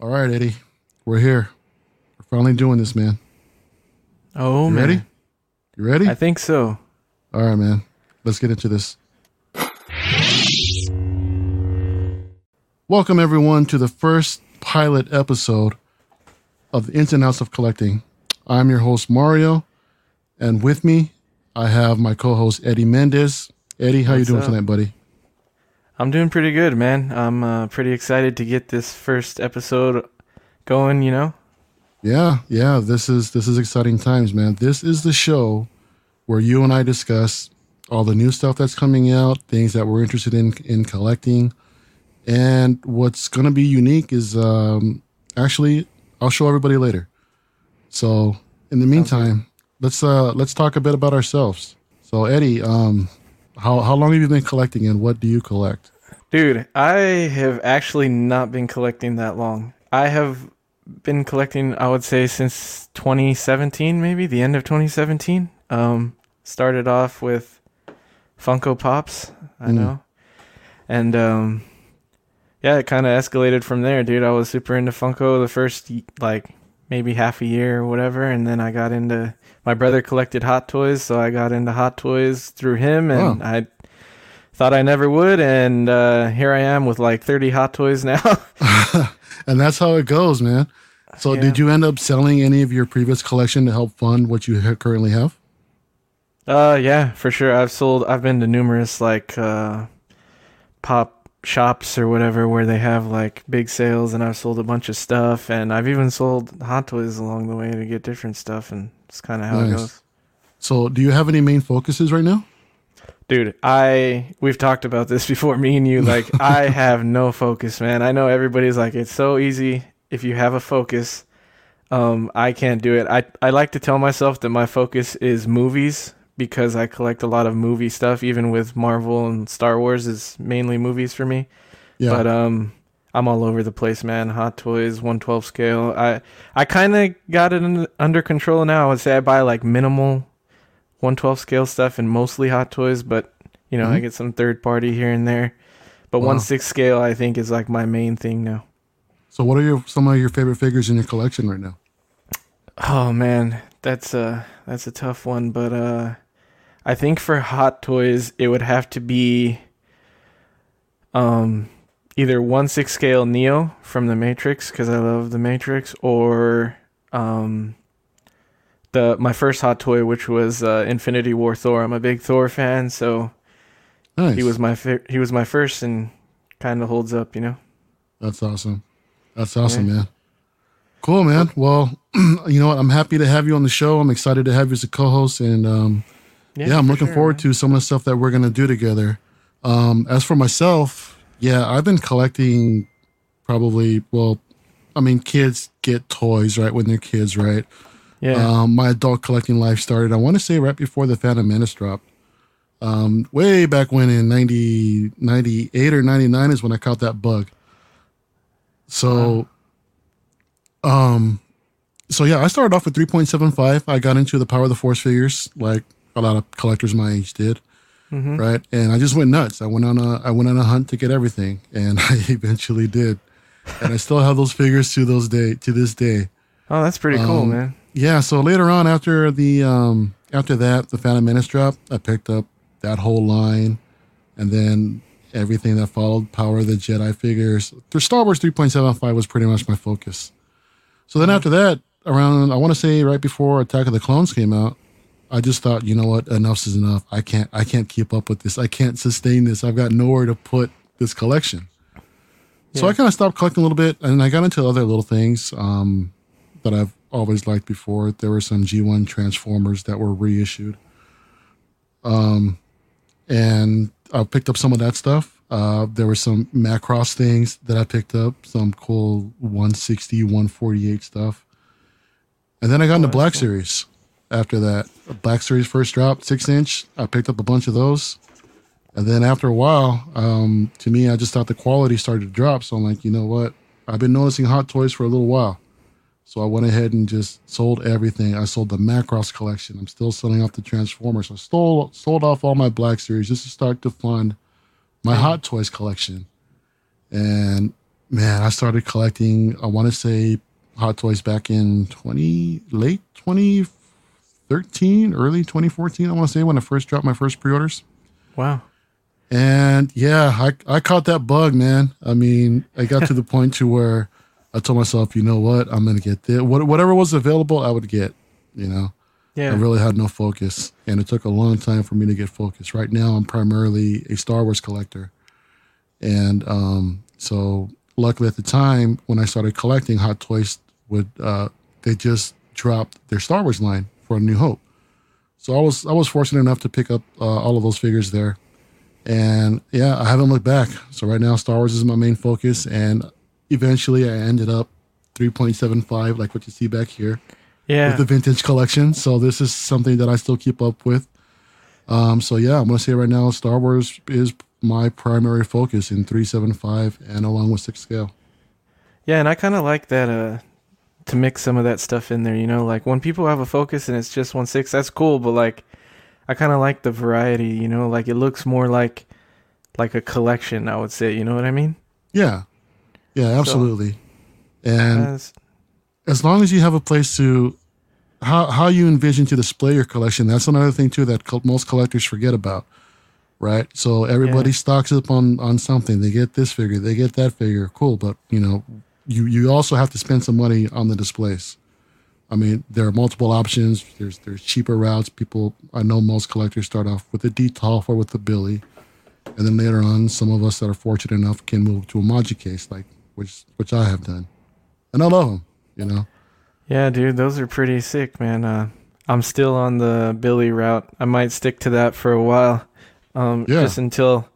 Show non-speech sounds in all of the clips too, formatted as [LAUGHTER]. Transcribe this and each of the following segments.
All right, Eddie, we're here. We're finally doing this, man. Oh, You man. ready? You ready? I think so. All right, man. Let's get into this. Welcome, everyone, to the first pilot episode of the Ins and Outs of Collecting. I'm your host, Mario, and with me, I have my co-host, Eddie Mendez. Eddie, how you doing up? tonight, buddy? I'm doing pretty good, man. I'm uh, pretty excited to get this first episode going, you know? Yeah, yeah. This is this is exciting times, man. This is the show where you and I discuss all the new stuff that's coming out, things that we're interested in in collecting, and what's going to be unique is um, actually I'll show everybody later. So in the meantime, let's uh, let's talk a bit about ourselves. So Eddie, um, how how long have you been collecting, and what do you collect? Dude, I have actually not been collecting that long. I have been collecting, I would say, since 2017, maybe the end of 2017. Um, started off with Funko Pops, I Mm. know. And um, yeah, it kind of escalated from there, dude. I was super into Funko the first, like, maybe half a year or whatever. And then I got into, my brother collected Hot Toys, so I got into Hot Toys through him. And Wow. I thought I never would. And uh, here I am with like 30 Hot Toys now. [LAUGHS] [LAUGHS] and that's how it goes, man. So Yeah. did you end up selling any of your previous collection to help fund what you ha- currently have? Uh, yeah, for sure. I've sold. I've been to numerous like uh, pop shops or whatever where they have like big sales, and I've sold a bunch of stuff, and I've even sold Hot Toys along the way to get different stuff, and it's kind of how it goes. So, do you have any main focuses right now? Dude, I we've talked about this [LAUGHS] before, me and you. Like, [LAUGHS] I have no focus, man. I know everybody's like, it's so easy if you have a focus. Um, I can't do it. I I like to tell myself that my focus is movies because I collect a lot of movie stuff. Even with Marvel and Star Wars is mainly movies for me. Yeah. But um, I'm all over the place, man. Hot Toys, 112 scale. I I kind of got it in, under control now. I would say I buy like minimal 112 scale stuff and mostly Hot Toys, but you know I Mhm. get some third party here and there. But Wow. one six scale I think is like my main thing now. so, what are your some of your favorite figures in your collection right now? Oh man, that's a that's a tough one, but uh I think for Hot Toys it would have to be um either 1 6 scale Neo from the Matrix cuz I love the Matrix or um the my first hot toy which was uh, Infinity War Thor. I'm a big Thor fan, so Nice. he was my fir- he was my first and kind of holds up, you know. That's awesome. That's awesome, man. Cool, man. Well, [CLEARS THROAT] you know what? I'm happy to have you on the show. I'm excited to have you as a co-host, and um, yeah, I'm for looking sure, forward man. to some of the stuff that we're gonna do together. Um, as for myself, yeah, I've been collecting probably. Well, I mean, kids get toys right when they're kids, right? Yeah. Um, my adult collecting life started, I want to say, right before the Phantom Menace dropped. Um, way back when in 90, 98 or 99 is when I caught that bug. So, um, so yeah, I started off with 3.75. I got into the Power of the Force figures like a lot of collectors my age did. Mhm. Right. And I just went nuts. I went on a, I went on a hunt to get everything and [LAUGHS] I eventually did. And I still have those figures to those day, to this day. Oh, that's pretty cool, um, man. Yeah, so later on after the um after that, the Phantom Menace drop, I picked up that whole line and then everything that followed, Power of the Jedi figures. The Star Wars 3.75 was pretty much my focus. So then after that, around I want to say right before Attack of the Clones came out, I just thought, you know what, enough is enough. I can't I can't keep up with this. I can't sustain this. I've got nowhere to put this collection. So Yeah. I kind of stopped collecting a little bit and I got into other little things. Um that I've always liked before. There were some G1 Transformers that were reissued. Um, and I picked up some of that stuff. Uh, there were some Macross things that I picked up, some cool 160, 148 stuff. And then I got into Oh, that's Black cool. Series after that. Black Series first dropped, six inch. I picked up a bunch of those. And then after a while, um, to me, I just thought the quality started to drop. So I'm like, you know what? I've been noticing Hot Toys for a little while. So I went ahead and just sold everything. I sold the Macross collection. I'm still selling off the Transformers. I stole sold off all my Black Series just to start to fund my Hot Toys collection. And man, I started collecting. I want to say Hot Toys back in twenty late twenty thirteen, early twenty fourteen. I want to say when I first dropped my first pre-orders. Wow. And yeah, I I caught that bug, man. I mean, I got to the [LAUGHS] point to where I told myself, you know what, I'm gonna get this. What, whatever was available, I would get. You know, Yeah. I really had no focus, and it took a long time for me to get focused. Right now, I'm primarily a Star Wars collector, and um, so luckily at the time when I started collecting, Hot Toys would uh, they just dropped their Star Wars line for A New Hope. So I was I was fortunate enough to pick up uh, all of those figures there, and yeah, I haven't looked back. So right now, Star Wars is my main focus, and eventually I ended up 3.75, like what you see back here yeah. with the vintage collection. So this is something that I still keep up with. Um, so yeah, I'm gonna say right now, Star Wars is my primary focus in 375 and along with six scale. Yeah, and I kind of like that uh to mix some of that stuff in there, you know, like when people have a focus and it's just one six, that's cool, but like I kind of like the variety, you know, like it looks more like like a collection, I would say, you know what I mean? Yeah, yeah, absolutely. and That's- as long as you have a place to how how you envision to display your collection, that's another thing too that most collectors forget about. Right, so everybody Yeah. stocks up on on something. They get this figure, they get that figure. Cool, but you know, you you also have to spend some money on the displays. I mean, there are multiple options. There's there's cheaper routes. People, I know most collectors start off with the Detolf or with the Billy, and then later on, some of us that are fortunate enough can move to a Maji case, like which which I have done, and I love them. You know, yeah, dude, those are pretty sick, man. Uh I'm still on the Billy route. I might stick to that for a while. Um Yeah. just until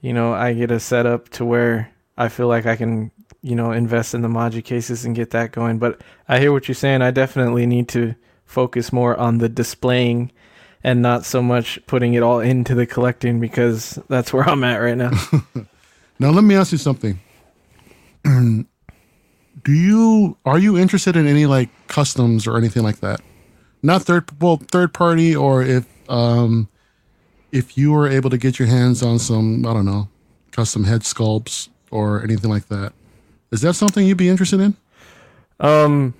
you know, I get a setup to where I feel like I can, you know, invest in the Maji cases and get that going. But I hear what you're saying. I definitely need to focus more on the displaying and not so much putting it all into the collecting because that's where I'm at right now. [LAUGHS] Now let me ask you something. [CLEARS THROAT] Do you are you interested in any like customs or anything like that? Not third well third party or if um if you were able to get your hands on some I don't know custom head sculpts or anything like that. Is that something you'd be interested in? Um,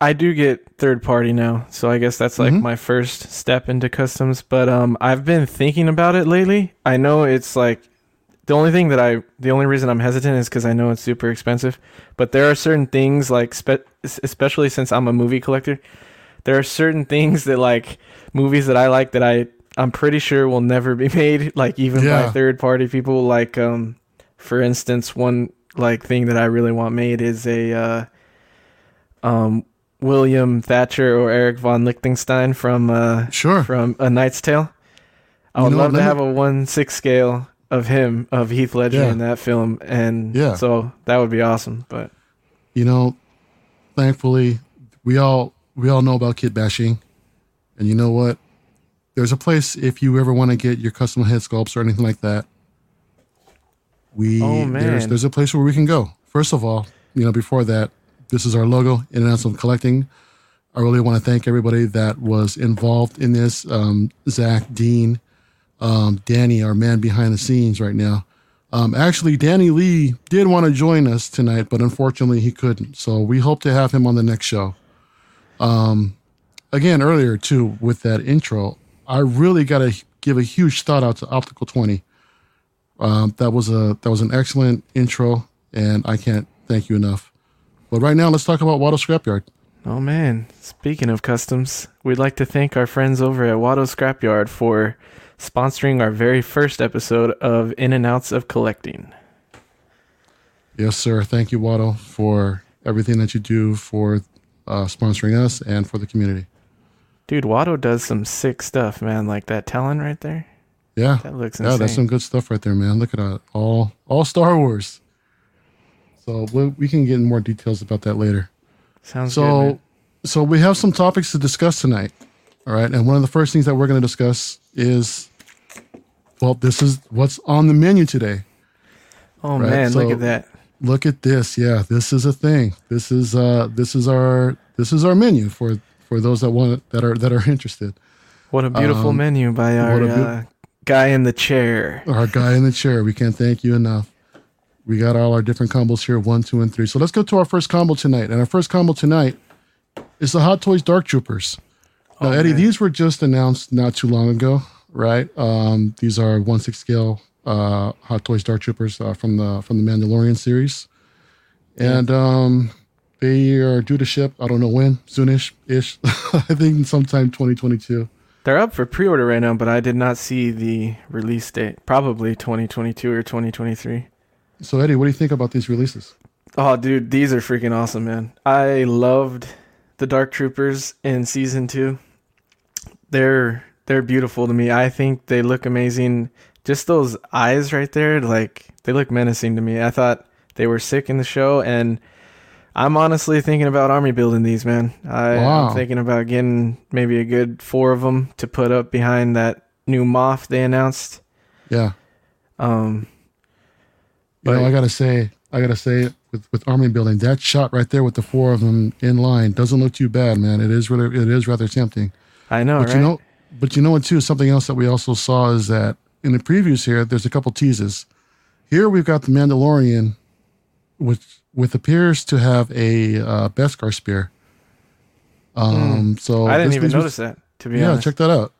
I do get third party now, so I guess that's like Mhm. my first step into customs. But um, I've been thinking about it lately. I know it's like the only thing that I, the only reason I'm hesitant is because I know it's super expensive. But there are certain things like, spe- especially since I'm a movie collector, there are certain things that like movies that I like that I I'm pretty sure will never be [LAUGHS] made, like even by third party people. Like um, for instance, one like thing that I really want made is a uh, um William Thatcher or Eric von Lichtenstein from uh Sure. from A Knight's Tale. I You would know love to let have a one six scale of him of Heath Ledger Yeah. in that film, and Yeah. so that would be awesome. But you know, thankfully, we all we all know about kit bashing, and you know what? There's a place if you ever want to get your custom head sculpts or anything like that. We Oh, there's man. there's a place where we can go. First of all, you know, before that, this is our logo, International Collecting. I really want to thank everybody that was involved in this. Um, Zach, Dean, um, Danny, our man behind the scenes right now. Um, actually, Danny Lee did want to join us tonight, but unfortunately he couldn't. So we hope to have him on the next show. Um, again, earlier too with that intro, I really got to give a huge shout out to Optical Twenty. Um, that was a that was an excellent intro, and I can't thank you enough. But right now, let's talk about Watto Scrapyard. oh man, speaking of customs, we'd like to thank our friends over at Watto Scrapyard for sponsoring our very first episode of In and Outs of Collecting. Yes, sir. Thank you, Watto, for everything that you do for uh, sponsoring us and for the community. Dude, Watto does some sick stuff, man. Like that Talon right there. Yeah, That looks yeah, that's some good stuff right there, man. Look at that, all all Star Wars. So we, we can get in more details about that later. Sounds good. So, man. so we have some topics to discuss tonight. All right, and one of the first things that we're going to discuss is, well, this is what's on the menu today. Oh right, man, look at that. Look at this. Yeah, this is a thing. This is uh, this is our this is our menu for for those that want that are that are [LAUGHS] interested. What a beautiful Um, menu by our what a beau- uh, guy in the chair. Our guy in the chair. We can't thank you enough. We got all our different combos here, one, two, and three. So let's go to our first combo tonight. And our first combo tonight is the Hot Toys Dark Troopers. Now, Oh, Eddie, man. these were just announced not too long ago, right? Um, these are one six scale uh, Hot Toys Dark Troopers uh, from the from the Mandalorian series, and um, they are due to ship. I don't know when, soonish ish. [LAUGHS] I think sometime 2022. They're up for pre-order right now, but I did not see the release date. Probably 2022 or 2023. So, Eddie, what do you think about these releases? Oh, dude, these are freaking awesome, man. I loved the Dark Troopers in season two. They're they're beautiful to me. I think they look amazing. Just those eyes right there, like they look menacing to me. I thought they were sick in the show, and I'm honestly thinking about army building these, man. I, Wow. I'm thinking about getting maybe a good four of them to put up behind that new Moff they announced. Yeah. Um, You know, I gotta say, I gotta say, with with army building, that shot right there with the four of them in line doesn't look too bad, man. It is rather, it is rather tempting. I know, but right? you know, but you know what too? Something else that we also saw is that in the previews here, there's a couple teases. Here we've got the Mandalorian, which with appears to have a uh, Beskar spear. Um, so Hmm. I didn't even notice that. To be honest. Yeah, honest, check that out.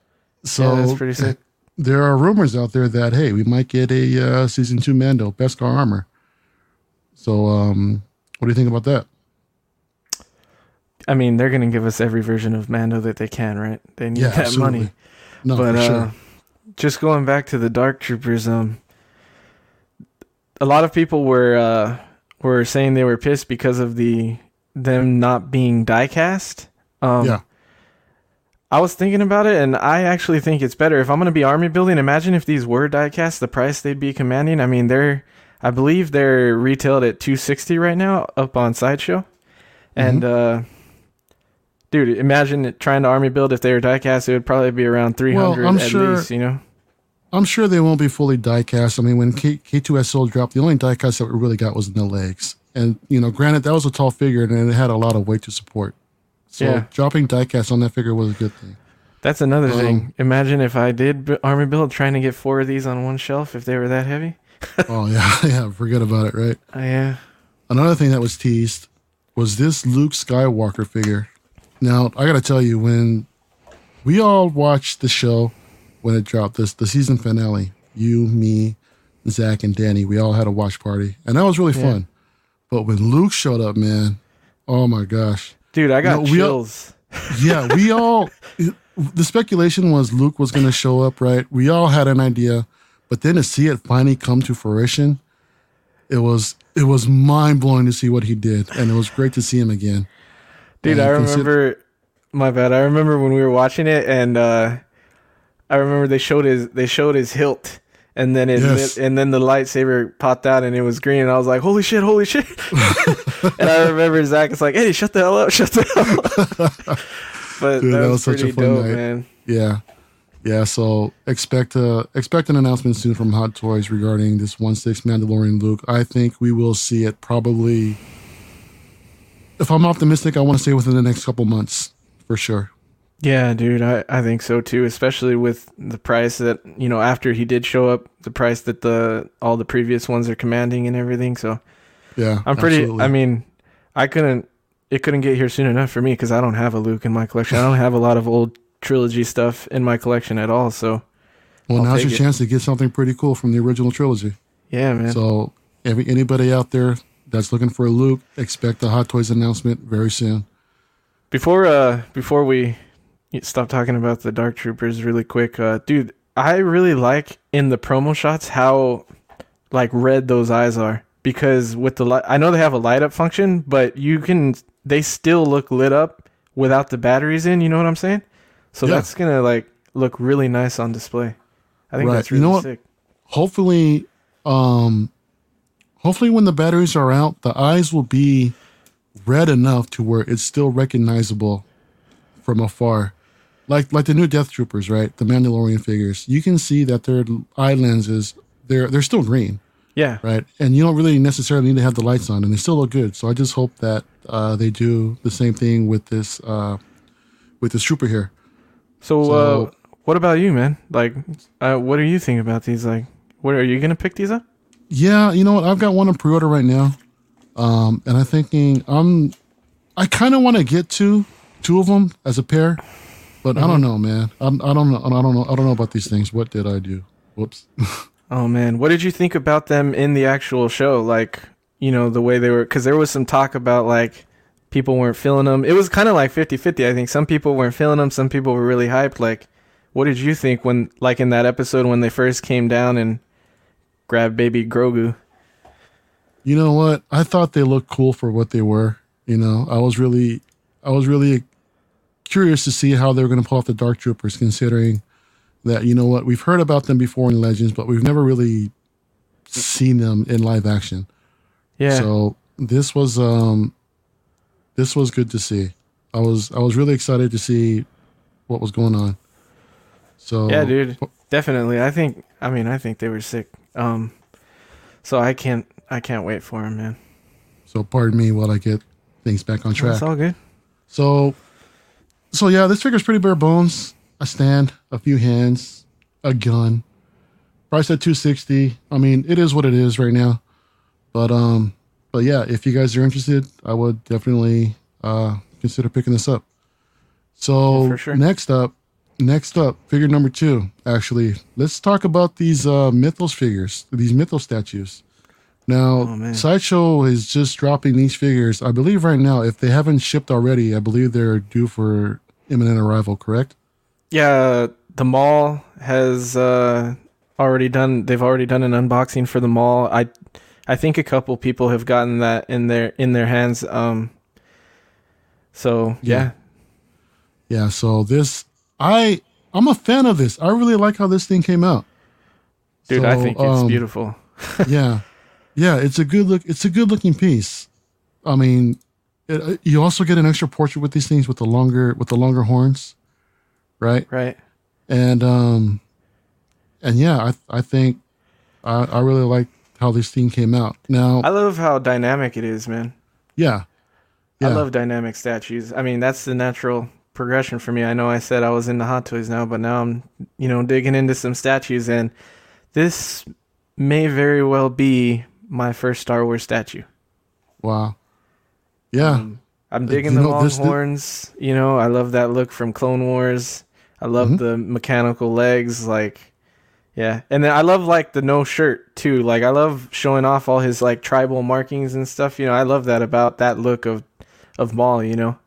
So yeah, that's pretty sick. [CLEARS THROAT] there are rumors out there that hey, we might get a uh, season two Mando Beskar armor. So, um, what do you think about that? I mean, they're gonna give us every version of Mando that they can, right? They need Yeah, that absolutely. money. No, but for uh, sure. just going back to the Dark Troopers, um, a lot of people were uh, were saying they were pissed because of the them not being diecast. Um, yeah, I was thinking about it, and I actually think it's better if I'm gonna be army building. Imagine if these were diecast, the price they'd be commanding. I mean, they're I believe they're retailed at 260 right now up on Sideshow, and Mm-hmm. uh, dude, imagine trying to army build if they were diecast, it would probably be around 300 I'm at sure- least. You know, I'm sure they won't be fully diecast. I mean, when K- K2SO dropped, the only diecast that we really got was in the legs. And, you know, granted, that was a tall figure and it had a lot of weight to support. So Yeah. dropping diecast on that figure was a good thing. that's another Um, thing. Imagine if I did b- army build trying to get four of these on one shelf if they were that heavy. [LAUGHS] oh, yeah, [LAUGHS] yeah, forget about it, right? Uh, yeah, Another thing that was teased was this Luke Skywalker figure. Now, I got to tell you, when we all watched the show when it dropped, this the season finale, you, me, Zach, and Danny, we all had a watch party, and that was really Yeah. fun. But when Luke showed up, man, oh my gosh. dude, I got we all- chills. [LAUGHS] Yeah, we all, the speculation was Luke was going to show up, right? We all had an idea, but then to see it finally come to fruition, it was it was mind blowing to see what he did, and it was great to see him again. Dude, And I consider- remember my bad. I remember when we were watching it and uh I remember they showed his they showed his hilt and then it Yes. lit, and then the lightsaber popped out and it was green and I was like, "Holy shit, holy shit." [LAUGHS] and I remember Zach is like, "Hey, shut the hell up, shut the hell up." [LAUGHS] but Dude, that, that was, was such a pretty fun dope, night. man. Yeah, yeah. So expect uh expect an announcement soon from Hot Toys regarding this one six Mandalorian Luke. I think we will see it probably. If I'm optimistic, I want to say within the next couple months for sure. Yeah, dude, I, I think so too, especially with the price that, you know, after he did show up, the price that the all the previous ones are commanding and everything. So, Yeah, I'm pretty. absolutely. I mean, I couldn't. It couldn't get here soon enough for me because I don't have a Luke in my collection. I don't have a lot of old trilogy stuff in my collection at all. So well, I'll now's your it. chance to get something pretty cool from the original trilogy. yeah, man. So, every anybody out there that's looking for a Luke, expect the Hot Toys announcement very soon. before uh before we stop talking about the Dark Troopers really quick, uh, dude, I really like in the promo shots how like red those eyes are because with the light, I know they have a light up function, but you can they still look lit up without the batteries in. You know what I'm saying? So Yeah. that's gonna like look really nice on display. I think Right. that's You really know what? sick. hopefully um hopefully when the batteries are out the eyes will be red enough to where it's still recognizable from afar like like the new death troopers right the mandalorian figures you can see that their eye lenses they're they're still green Yeah, right and you don't really necessarily need to have the lights on and they still look good so i just hope that uh they do the same thing with this uh with this trooper here So, So- uh, what about you, man? Like, uh, what do you think about these? Like, what are you gonna pick these up? Yeah, you know what? I've got one on pre-order right now, um, and I'm thinking I'm. I kind of want to get two, two of them as a pair, but mm-hmm. I don't know, man. I'm, I don't know. I don't know. I don't know about these things. What did I do? Whoops. [LAUGHS] oh man, what did you think about them in the actual show? Like, you know, the way they were, because there was some talk about like people weren't feeling them. It was kind of like 50-50. I think some people weren't feeling them. Some people were really hyped. Like, what did you think when, like, in that episode when they first came down and grabbed baby Grogu. You know what? I thought they looked cool for what they were. You know, I was really, I was really curious to see how they were going to pull off the Dark Troopers, considering that you know what we've heard about them before in Legends, but we've never really seen them in live action. Yeah. So this was um, this was good to see. I was I was really excited to see what was going on. So yeah, dude, definitely. I think I mean I think they were sick. Um, so I can't I can't wait for them, man. So pardon me while I get things back on track. It's all good. So, so yeah, this figure's pretty bare bones. A stand, a few hands, a gun. Price at two sixty. I mean, it is what it is right now. But um, but yeah, if you guys are interested, I would definitely uh consider picking this up. So yeah, sure. next up, next up, figure number two. Actually, let's talk about these uh, Mythos figures, these Mythos statues. Now, oh, Sideshow is just dropping these figures. I believe right now, if they haven't shipped already, I believe they're due for imminent arrival. Correct? Yeah, the Maul has uh, already done. They've already done an unboxing for the Maul. I, I think a couple people have gotten that in their in their hands. Um, so yeah. yeah. Yeah, so this I I'm a fan of this. I really like how this thing came out. Dude, so, I think it's um, beautiful. [LAUGHS] yeah, yeah, it's a good look. It's a good looking piece. I mean, it, uh, you also get an extra portrait with these things with the longer with the longer horns, right? Right. And um, and yeah, I I think I I really like how this thing came out. Now I love how dynamic it is, man. Yeah. yeah. I love dynamic statues. I mean, that's the natural progression for me. I know I said I was into hot toys now, but now I'm, you know, digging into some statues, and this may very well be my first Star Wars statue. Wow. Yeah. Um, I'm digging you the long horns. You know, I love that look from Clone Wars. I love mm-hmm. the mechanical legs. Like, yeah. And then I love, like, the no shirt, too. Like, I love showing off all his, like, tribal markings and stuff. You know, I love that about that look of, of Maul, you know?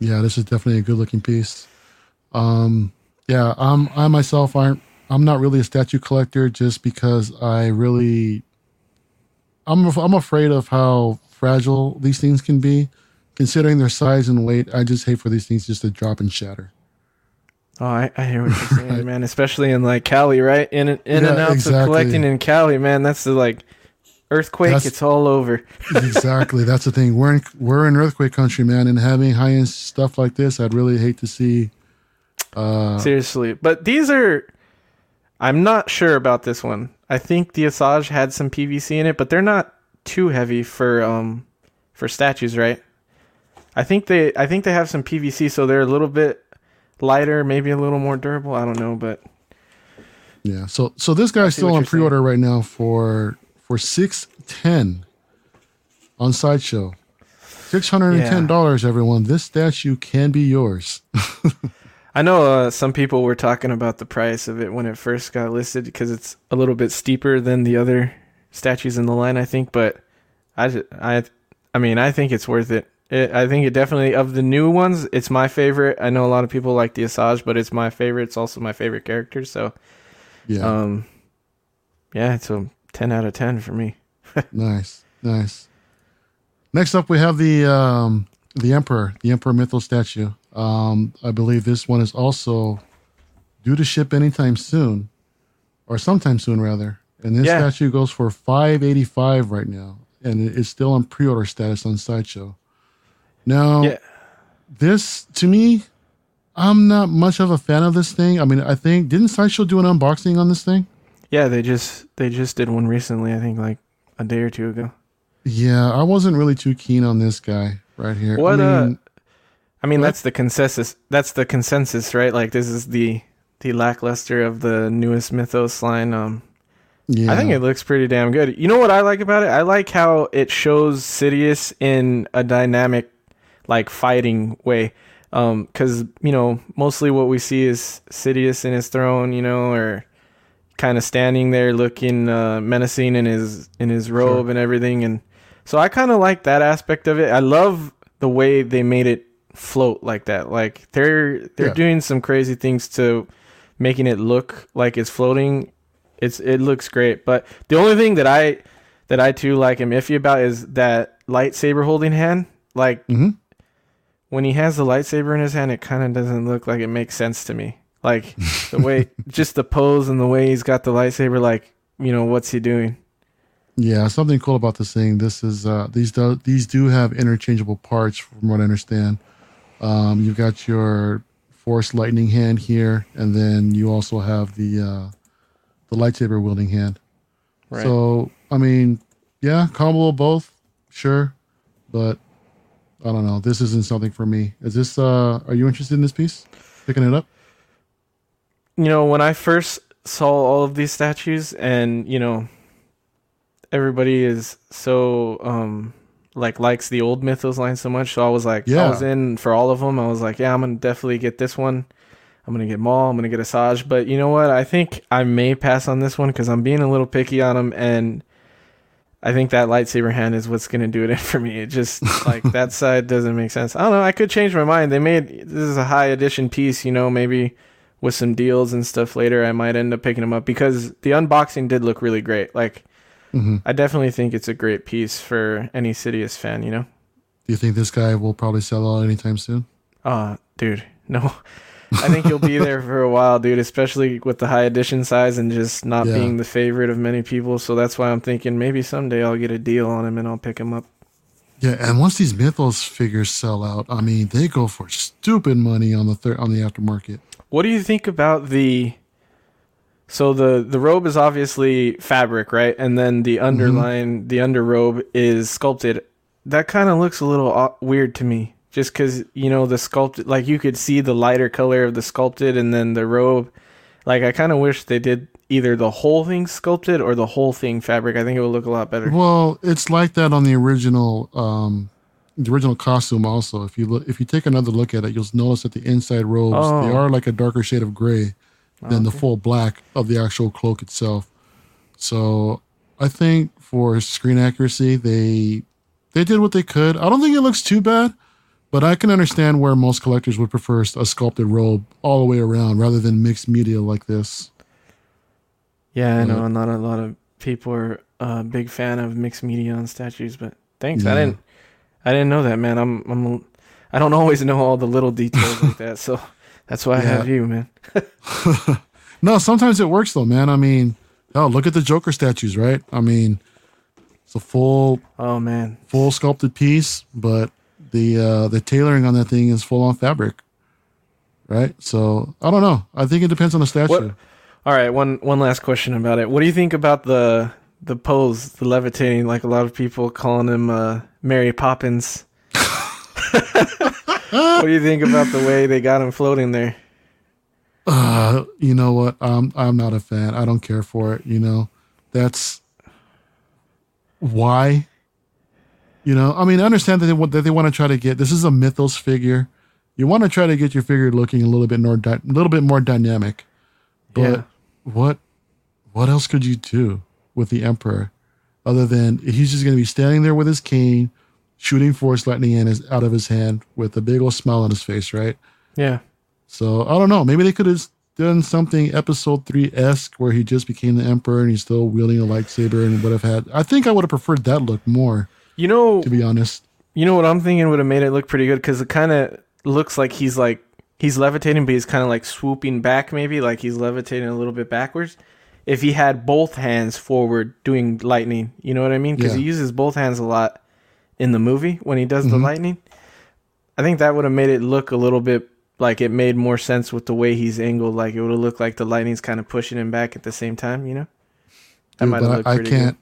Yeah, this is definitely a good looking piece. Um, yeah, I'm I myself aren't I'm not really a statue collector just because I really I'm I'm afraid of how fragile these things can be, considering their size and weight. I just hate for these things just to drop and shatter. Oh, I, I hear what you're [LAUGHS] saying, right. man. Especially in like Cali, right? In in yeah, and outs exactly. of collecting in Cali, man. That's the like earthquake that's, it's all over [LAUGHS] exactly that's the thing we're in we're in earthquake country man and having high end stuff like this i'd really hate to see uh seriously but these are i'm not sure about this one i think the asajj had some pvc in it but they're not too heavy for um for statues right i think they i think they have some pvc so they're a little bit lighter maybe a little more durable i don't know but yeah so so this guy's still on pre-order saying. right now for for six ten on sideshow. Six hundred and ten dollars, yeah. everyone. This statue can be yours. [LAUGHS] I know uh, some people were talking about the price of it when it first got listed because it's a little bit steeper than the other statues in the line, I think. But I, I, I mean, I think it's worth it. it. I think it definitely of the new ones, it's my favorite. I know a lot of people like the Asajj, but it's my favorite. It's also my favorite character. So, yeah, um, yeah, it's a 10 out of 10 for me. [LAUGHS] nice. Nice. Next up, we have the um, the Emperor, the Emperor Mythos statue. Um, I believe this one is also due to ship anytime soon, or sometime soon rather. And this yeah. statue goes for five eighty five right now, and it's still on pre order status on Sideshow. Now, yeah. this to me, I'm not much of a fan of this thing. I mean, I think didn't Sideshow do an unboxing on this thing? Yeah, they just they just did one recently. I think like a day or two ago. Yeah, I wasn't really too keen on this guy right here. What? I mean, uh, I mean, that's the consensus. That's the consensus, right? Like this is the the lackluster of the newest Mythos line. Um, Yeah, I think it looks pretty damn good. You know what I like about it? I like how it shows Sidious in a dynamic, like fighting way. Um, because you know mostly what we see is Sidious in his throne, you know, or kind of standing there looking uh, menacing in his in his robe Sure. and everything. And so I kind of like that aspect of it. I love the way they made it float like that. Like they're they're Yeah. doing some crazy things to making it look like it's floating. It's it looks great, but the only thing that I that I too like am iffy about is that lightsaber holding hand. Like Mhm. when he has the lightsaber in his hand, it kind of doesn't look like it makes sense to me. Like the way, [LAUGHS] just the pose and the way he's got the lightsaber. Like you know, what's he doing? Yeah, something cool about this thing. This is uh, these do these do have interchangeable parts, from what I understand. Um, you've got your force lightning hand here, and then you also have the uh, the lightsaber wielding hand. Right. So I mean, yeah, combo of both, sure, but I don't know. This isn't something for me. Is this? Uh, are you interested in this piece? Picking it up? you know, when I first saw all of these statues and, you know, everybody is so um like likes the old mythos line so much, so I was like yeah. I was in for all of them. I was like, yeah, I'm going to definitely get this one. I'm going to get Maul, I'm going to get Asajj, but you know what? I think I may pass on this one cuz I'm being a little picky on them and I think that lightsaber hand is what's going to do it [LAUGHS] for me. It just like [LAUGHS] that side doesn't make sense. I don't know. I could change my mind. They made this is a high edition piece, you know, maybe with some deals and stuff later, I might end up picking them up because the unboxing did look really great. Like, hmm I definitely think it's a great piece for any Sidious fan, you know? Do you think this guy will probably sell out anytime soon? Uh, dude, [LAUGHS] no. I think you'll be there for a while, dude, especially with the high edition size and just not Yeah. being the favorite of many people. So that's why I'm thinking maybe someday I'll get a deal on him and I'll pick him up. Yeah, and once these Mythos figures sell out, I mean, they go for stupid money on the thir- on the aftermarket. What do you think about the so the the robe is obviously fabric, right? And then the underline, the underrobe is sculpted. That kind of looks a little weird to me. Just cuz you know the sculpted like you could see the lighter color of the sculpted and then the robe. Like I kind of wish they did either the whole thing sculpted or the whole thing fabric. I think it would look a lot better. Well, it's like that on the original um the original costume also. If you look if you take another look at it, you'll notice that the inside robes they Oh. are like a darker shade of gray than the full black of the actual cloak itself. So, I think for screen accuracy, they they did what they could. I don't think it looks too bad, but I can understand where most collectors would prefer a sculpted robe all the way around rather than mixed media like this. Yeah, I know not a lot of people are a big fan of mixed media on statues, but thanks. I didn't I didn't know that, man. I'm I'm I don't [LAUGHS] always know all the little details like that, so that's why I have you, man. [LAUGHS] No, sometimes it works though, man. I mean, oh, look at the Joker statues, right? I mean, it's a full Oh man. full sculpted piece, but the uh the tailoring on that thing is full on fabric. Right? So, I don't know. I think it depends on the statue. What All right, one one last question about it. What do you think about the the pose, the levitating like a lot of people calling him uh Mary Poppins? [LAUGHS] [LAUGHS] what do you think about the way they got him floating there? Uh, you know what? I'm I'm not a fan. I don't care for it, you know. That's why you know, I mean, I understand that they want that they want to try to get this is a mythos figure. You want to try to get your figure looking a little bit more a little bit more dynamic. But Yeah. what what else could you do with the emperor other than he's just going to be standing there with his cane shooting force lightning in his out of his hand with a big old smile on his face, right? Yeah. So I don't know. Maybe they could have done something episode three esque where he just became the emperor and he's still wielding a lightsaber and would have had. I think I would have preferred that look more, You know to be honest. You know what I'm thinking would have made it look pretty good because it kind of looks like he's like he's levitating, but he's kind of like swooping back, maybe like he's levitating a little bit backwards. If he had both hands forward doing lightning, you know what I mean? Because he uses both hands a lot in the movie when he does the Mhm. lightning. I think that would have made it look a little bit like it made more sense with the way he's angled. Like it would have looked like the lightning's kind of pushing him back at the same time. You know, that Dude, might have but looked I, I can't.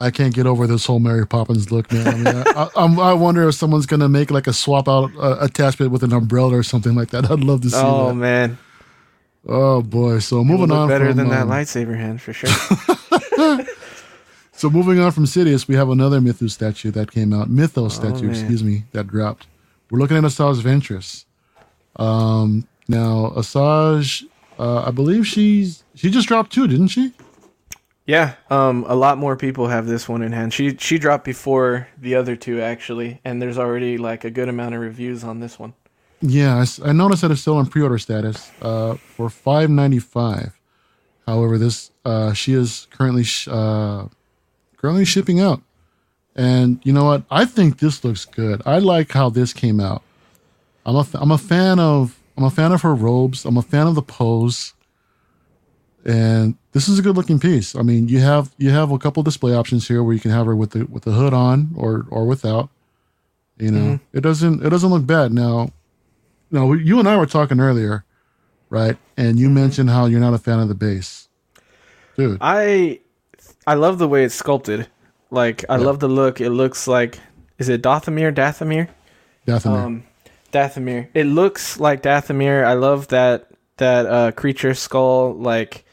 I can't get over this whole Mary Poppins look, man. I, mean, I, I, I'm- wonder if someone's gonna make like a swap out uh, attachment with an umbrella or something like that. [LAUGHS] I'd love to see good. Oh that. man, Oh boy! So moving on better from, than that um, lightsaber hand for sure. [LAUGHS] [LAUGHS] so moving on from Sidious, we have another Mythos statue that came out. Mythos statue, Oh, excuse me, that dropped. We're looking at Asajj Ventress. Um, now Asajj, uh, I believe she's she just dropped two, didn't she? Yeah, um, a lot more people have this one in hand. She she dropped before the other two actually, and there's already like a good amount of reviews on this one. Yeah, I noticed that it's still in pre-order status uh, for five ninety five. However, this uh, she is currently sh- uh, currently shipping out, and you know what? I think this looks good. I like how this came out. I'm a I'm a fan of I'm a fan of her robes. I'm a fan of the pose, and this is a good looking piece. I mean, you have you have a couple display options here where you can have her with the with the hood on or or without. You know, mm-hmm. it doesn't it doesn't look bad now. No, you and I were talking earlier, right? And you mm-hmm. mentioned how you're not a fan of the base, dude. I I love the way it's sculpted. Like I Yeah. love the look. It looks like is it Dothamir? Dathomir? Dathomir. Um, Dathomir. It looks like Dathomir. I love that that uh, creature skull. Like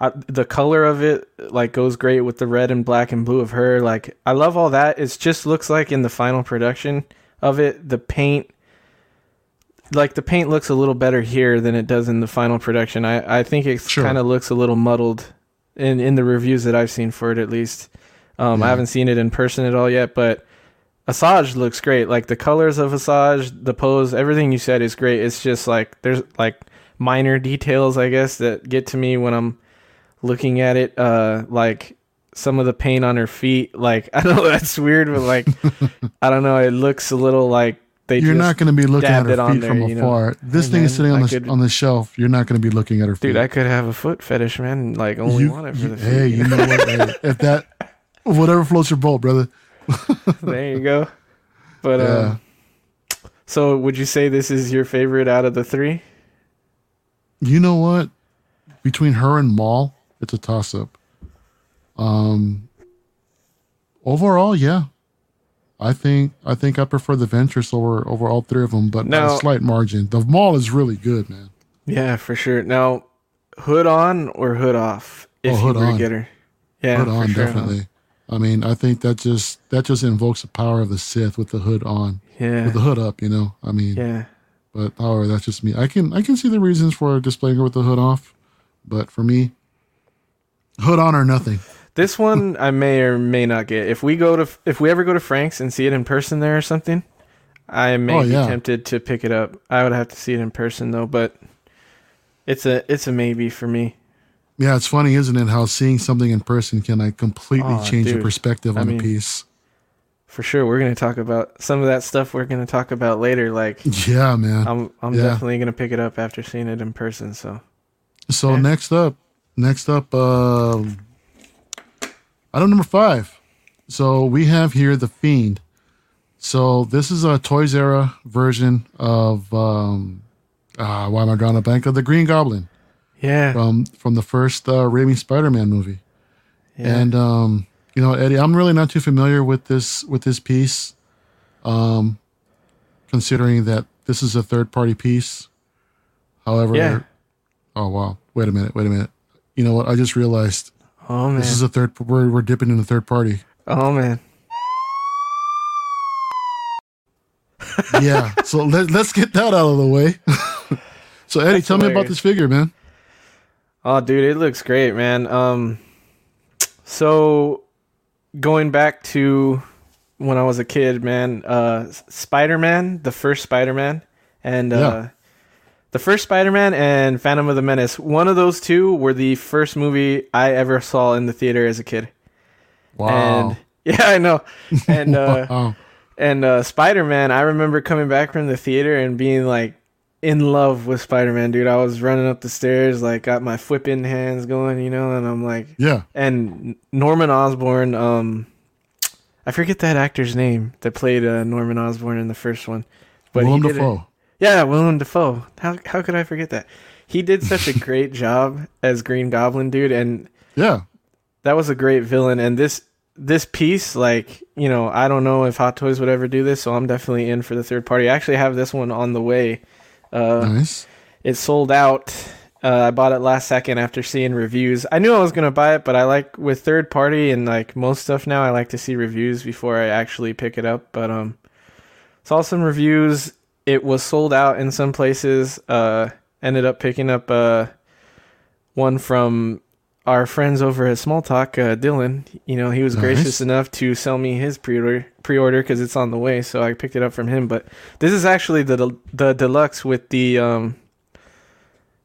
I, the color of it, like goes great with the red and black and blue of her. Like I love all that. It just looks like in the final production of it, the paint. Like the paint looks a little better here than it does in the final production. I, I think it Sure. kind of looks a little muddled in in the reviews that I've seen for it at least. Um, I haven't seen it in person at all yet, but Asajj looks great. Like the colors of Asajj, the pose, everything you said is great. It's just like there's like minor details, I guess, that get to me when I'm looking at it. Uh, like some of the paint on her feet. Like [LAUGHS] I know that's weird, but like [LAUGHS] I don't know. It looks a little like they. you're not going to be looking at her feet there, from you know. afar. This thing is sitting on I the could- on the shelf. You're not going to be looking at her feet. Dude, I could have a foot fetish, man. Like only You- want it for you- the feet. hey, you know what? [LAUGHS] Hey, if that, whatever floats your boat, brother. [LAUGHS] there you go. But Yeah. um, so would you say this is your favorite out of the three? You know what? Between her and Maul, it's a toss up. Um overall, yeah. I think I think I prefer the Ventress over over all three of them, but Now- a slight margin. The Maul is really good, man. Yeah, for sure. Now, hood on or hood off? If Oh, you hood to on. get her, yeah, hood on, sure, definitely. I mean, I think that just that just invokes the power of the Sith with the hood on, Yeah, with the hood up. You know, I mean, yeah. but however, that's just me. I can I can see the reasons for displaying her with the hood off, but for me, hood on or nothing. This one I may or may not get. If we go to, if we ever go to Frank's and see it in person there or something, I may Oh, be tempted to pick it up. I would have to see it in person though, but it's a it's a maybe for me. Yeah, it's funny, isn't it? How seeing something in person can like completely Oh, change your dude. perspective I on mean- a piece. For sure, we're gonna talk about some of that stuff. We're gonna talk about later. Like Yeah, man. I'm I'm Yeah. definitely gonna pick it up after seeing it in person. So So Yeah. next up, next up, um, item number five. So we have here the Fiend. So this is a Toys Era version of um, uh, why am I drawing a blank of the Green Goblin yeah, from from the first uh, Raimi Spider-Man movie. yeah. And um, you know, Eddie, I'm really not too familiar with this with this piece, um, considering that this is a third party piece. However, Yeah. oh wow, wait a minute, wait a minute. You know what? I just realized oh man, this is a third. We're we're dipping in the third party. oh man. [LAUGHS] Yeah. so let, let's get that out of the way. [LAUGHS] so Eddie, That's tell me about this figure, man. Oh, dude, it looks great, man. Um, so going back to when I was a kid, man, uh, Spider Man, the first Spider Man, and uh, Yeah. The first Spider Man and Phantom of the Menace. One of those two were the first movie I ever saw in the theater as a kid. Wow. And [LAUGHS] yeah, I know. And uh, [LAUGHS] wow. and uh, Spider Man, I remember coming back from the theater and being like in love with Spider Man, dude. I was running up the stairs, like got my flipping hands going, you know, and I'm like, Yeah. and Norman Osborn, um, I forget that actor's name that played uh, Norman Osborn in the first one, but Willem he did it- Dafoe. Yeah, Willem Dafoe. How how could I forget that? He did such a [LAUGHS] great job as Green Goblin, dude, and Yeah. that was a great villain and this this piece like you know i don't know if hot toys would ever do this so i'm definitely in for the third party i actually have this one on the way uh Nice. it sold out Uh, I bought it last second after seeing reviews. I knew I was gonna buy it, but I like with third party and like most stuff now, I like to see reviews before I actually pick it up. But um, saw some reviews. It was sold out in some places. Uh, ended up picking up uh one from our friends over at Small Talk, uh, Dylan. You know, he was Nice. gracious enough to sell me his pre-order pre-order because it's on the way. So I picked it up from him. But this is actually the the deluxe with the um.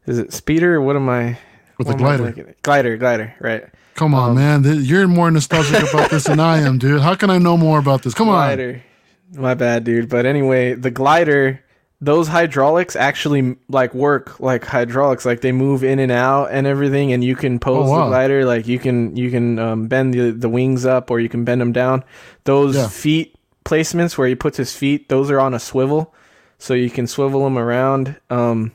Is it speeder? What am I? With the what am I glider. Glider, glider, right? Come on, Um, man. You're more nostalgic about this than I am, dude. How can I know more about this? Come on. My bad, dude. But anyway, the glider, those hydraulics actually like work like hydraulics. Like they move in and out and everything, and you can pose Oh, wow. the glider. Like you can you can um, bend the the wings up or you can bend them down. Those Yeah. feet placements where he puts his feet, those are on a swivel, so you can swivel them around. Um,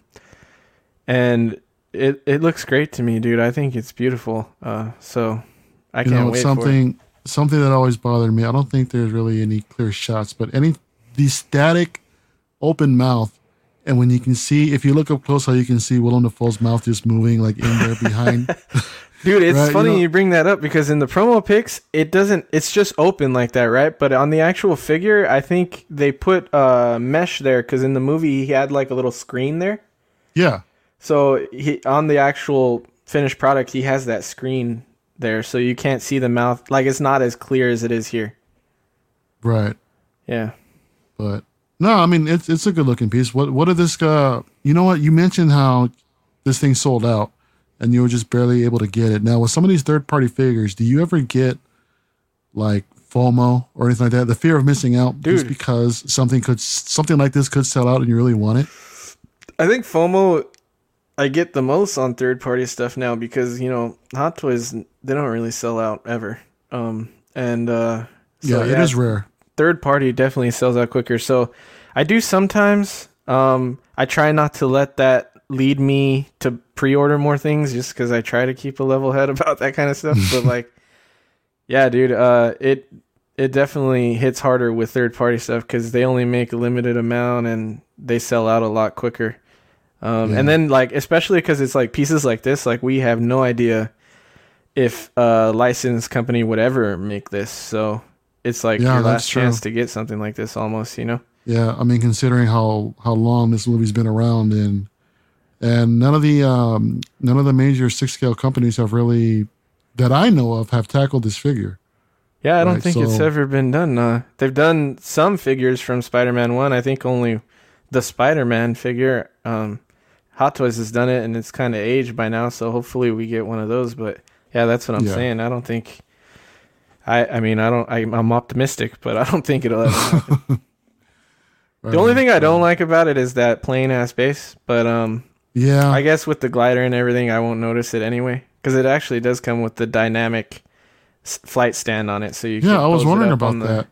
and it it looks great to me, dude. I think it's beautiful. Uh, so I you can't know, wait for it. Something that always bothered me. I don't think there's really any clear shots, but any the static open mouth, and when you can see, if you look up close, how you can see Willem Dafoe's mouth just moving like in there behind. [LAUGHS] Dude, it's Right, funny you, know- bring that up because in the promo pics, it doesn't. It's just open like that, right? But on the actual figure, I think they put uh, mesh there because in the movie he had like a little screen there. yeah, So he on the actual finished product, he has that screen there, so you can't see the mouth. Like it's not as clear as it is here. right. Yeah. But no, I mean it's it's a good looking piece. What what did this uh you know what? You mentioned how this thing sold out and you were just barely able to get it. Now with some of these third party figures, do you ever get like FOMO or anything like that? The fear of missing out just because something could something like this could sell out and you really want it? I think FOMO I get the most on third party stuff now because, you know, Hot Toys they don't really sell out ever. Um and uh so, yeah, it is rare. third party definitely sells out quicker. So I do sometimes. Um, I try not to let that lead me to pre-order more things, just because I try to keep a level head [LAUGHS] about that kind of stuff. but [LAUGHS] like, yeah, dude, uh, it it definitely hits harder with third party stuff because they only make a limited amount and they sell out a lot quicker. Um, Yeah. And then like, especially because it's like pieces like this, like we have no idea if a licensed company would ever make this. So it's like Yeah, your last chance to get something like this almost, you know? Yeah, I mean considering how how long this movie's been around and and none of the um none of the major six scale companies have really that I know of have tackled this figure. Yeah, I don't Right, think it's ever been done. Uh, they've done some figures from Spider Man 1. I think only the Spider Man figure. Um, Hot Toys has done it and it's kind of aged by now, so hopefully we get one of those. But yeah, that's what I'm Yeah. saying. I don't think. I, I mean I don't I, I'm optimistic, but I don't think it'll ever happen. [LAUGHS] the only thing I don't like about it is that plain ass base. But um, Yeah, I guess with the glider and everything, I won't notice it anyway because it actually does come with the dynamic s- flight stand on it. So you yeah, can I was wondering about the- that.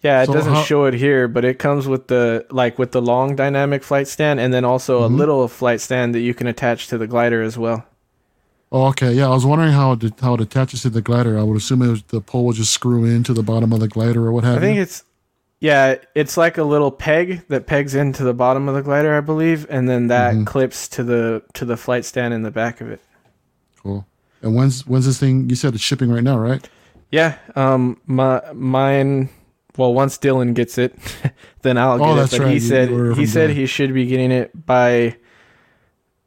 Yeah, it So doesn't how- show it here, but it comes with the like with the long dynamic flight stand and then also Mhm. a little flight stand that you can attach to the glider as well. Oh, okay. Yeah, I was wondering how it how it attaches to the glider. I would assume it was, the pole would just screw into the bottom of the glider or what have you. I think you. it's yeah, it's like a little peg that pegs into the bottom of the glider, I believe, and then that Mhm. clips to the to the flight stand in the back of it. Cool. And when's when's this thing? You said it's shipping right now, right? Yeah, um my mine well, once Dylan gets it, [LAUGHS] then I'll get Oh, it. that's But right, he you- said he said Dylan. he should be getting it by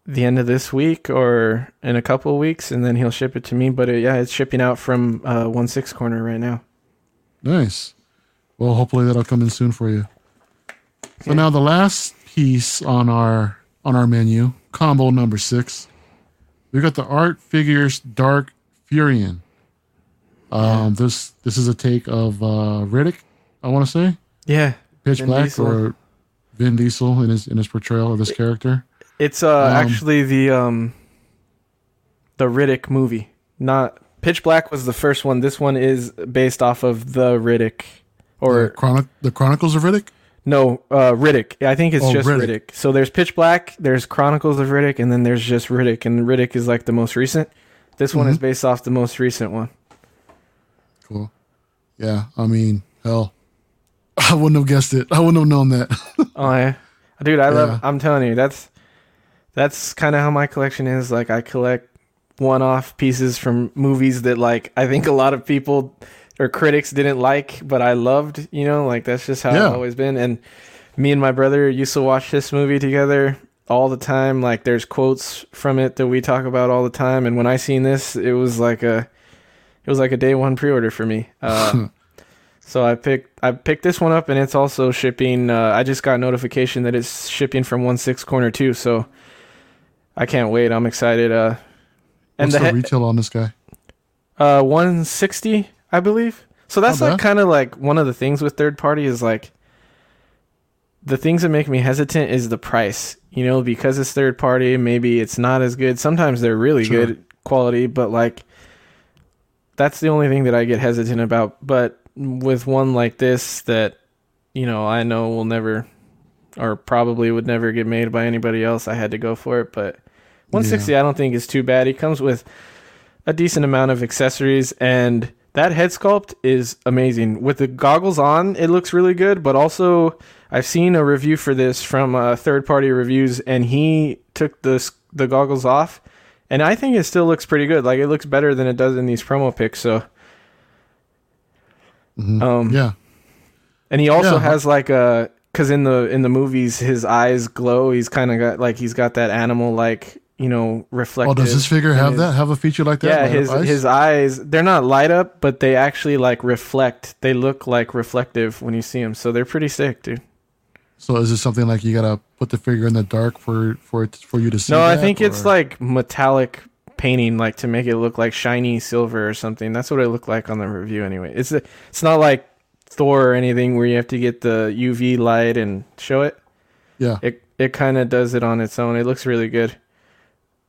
the end of this week or in a couple of weeks, and then he'll ship it to me. But uh yeah, it's shipping out from uh, one six corner right now. Nice. Well, hopefully that'll come in soon for you. So Yeah. now the last piece on our on our menu, combo number six, we got the Art Figures Dark Furion. Um, this this is a take of uh, Riddick, I want to say, Yeah, Pitch Vin Black Diesel. or Vin Diesel in his in his portrayal of this character. It's uh Um, actually the um the Riddick movie, not Pitch Black was the first one. This one is based off of the Riddick, the, or Chronic, the Chronicles of Riddick. No, uh, Riddick. I think it's Oh, just Riddick. Riddick. So there's Pitch Black, there's Chronicles of Riddick, and then there's just Riddick. And Riddick is like the most recent. This one is Mm-hmm. based off the most recent one. Cool. Yeah, I mean, hell, [LAUGHS] I wouldn't have guessed it. I wouldn't have known that. [LAUGHS] Oh yeah, dude, I Yeah. love. I'm telling you, that's that's kind of how my collection is. Like I collect one-off pieces from movies that like I think a lot of people or critics didn't like, but I loved. You know, like that's just how Yeah. I've always been. And me and my brother used to watch this movie together all the time. Like there's quotes from it that we talk about all the time. And when I seen this, it was like a it was like a day one pre-order for me. [LAUGHS] Uh, so I picked I picked this one up, and it's also shipping. Uh, I just got notification that it's shipping from One Six Corner too. So I can't wait. I'm excited. Uh, and What's the, the, he- retail on this guy? uh, 160, I believe. So that's Not like kind of like one of the things with third party is like the things that make me hesitant is the price. You know, because it's third party, maybe it's not as good. Sometimes they're really Sure. good quality, but like that's the only thing that I get hesitant about. But with one like this that you know I know will never or probably would never get made by anybody else, I had to go for it. But 160, I don't think is too bad. He comes with a decent amount of accessories and that head sculpt is amazing. With the goggles on, it looks really good, but also I've seen a review for this from uh, third party reviews and he took the the goggles off and I think it still looks pretty good. Like it looks better than it does in these promo pics, so Mhm. um yeah. and he also Yeah. has like a because in the in the movies his eyes glow. He's kind of got like he's got that animal like you know reflective. Oh, does this figure have his- that? Have a feature like that? Yeah, his eyes? his eyes they're not light up, but they actually like reflect. They look like reflective when you see them, so they're pretty sick, dude. So is this something like you gotta put the figure in the dark for for it for you to see? No, I that, think it's like metallic painting, like to make it look like shiny silver or something. That's what it looked like on the review, anyway. It's a, it's not like Thor or anything where you have to get the UV light and show it. yeah, It it kind of does it on its own. It looks really good.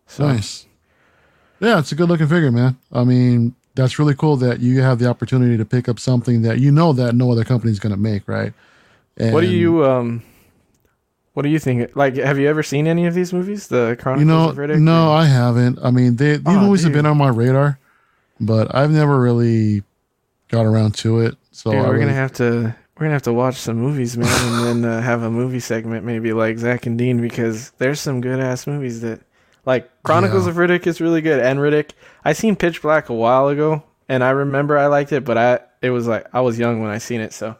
So nice. Yeah, it's a good looking figure, man. I mean, that's really cool that you have the opportunity to pick up something that you know that no other company is gonna make, right? And, what do you um? What do you think? Like, have you ever seen any of these movies? The Chronicles You know, of Riddick? no, or- I haven't. I mean, they these Aw, movies have dude. been on my radar, but I've never really got around to it. So Dude, we're really- gonna have to we're gonna have to watch some movies, man, and then uh, have a movie segment maybe like Zach and Dean because there's some good ass movies that like Chronicles Yeah. of Riddick is really good and Riddick. I seen Pitch Black a while ago and I remember I liked it, but I it was like I was young when I seen it, so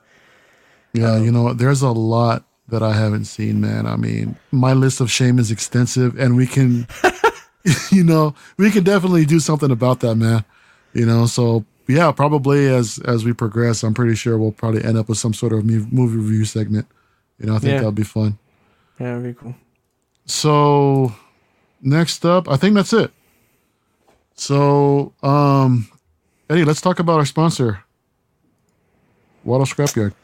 Yeah, you know? There's a lot that I haven't seen, man. I mean, my list of shame is extensive, and we can, [LAUGHS] [LAUGHS] you know, we can definitely do something about that, man. You know, so yeah, probably as as we progress, I'm pretty sure we'll probably end up with some sort of movie review segment. You know, I think Yeah. that'll be fun. yeah, it'd be cool. So next up, I think that's it. So, um, Eddie, let's talk about our sponsor, Watto Scrapyard.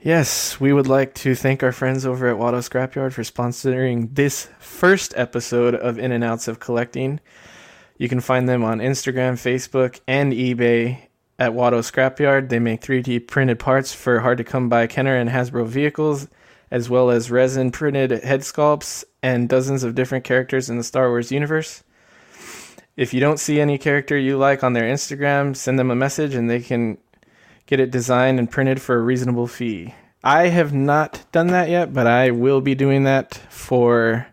Yes, we would like to thank our friends over at Watto Scrapyard for sponsoring this first episode of In and Outs of Collecting. You can find them on Instagram, Facebook, and eBay at Watto Scrapyard. They make 3D printed parts for hard to come by Kenner and Hasbro vehicles, as well as resin printed head sculpts and dozens of different characters in the Star Wars universe. If you don't see any character you like on their Instagram, send them a message and they can get it designed and printed for a reasonable fee. I have not done that yet, but I will be doing that for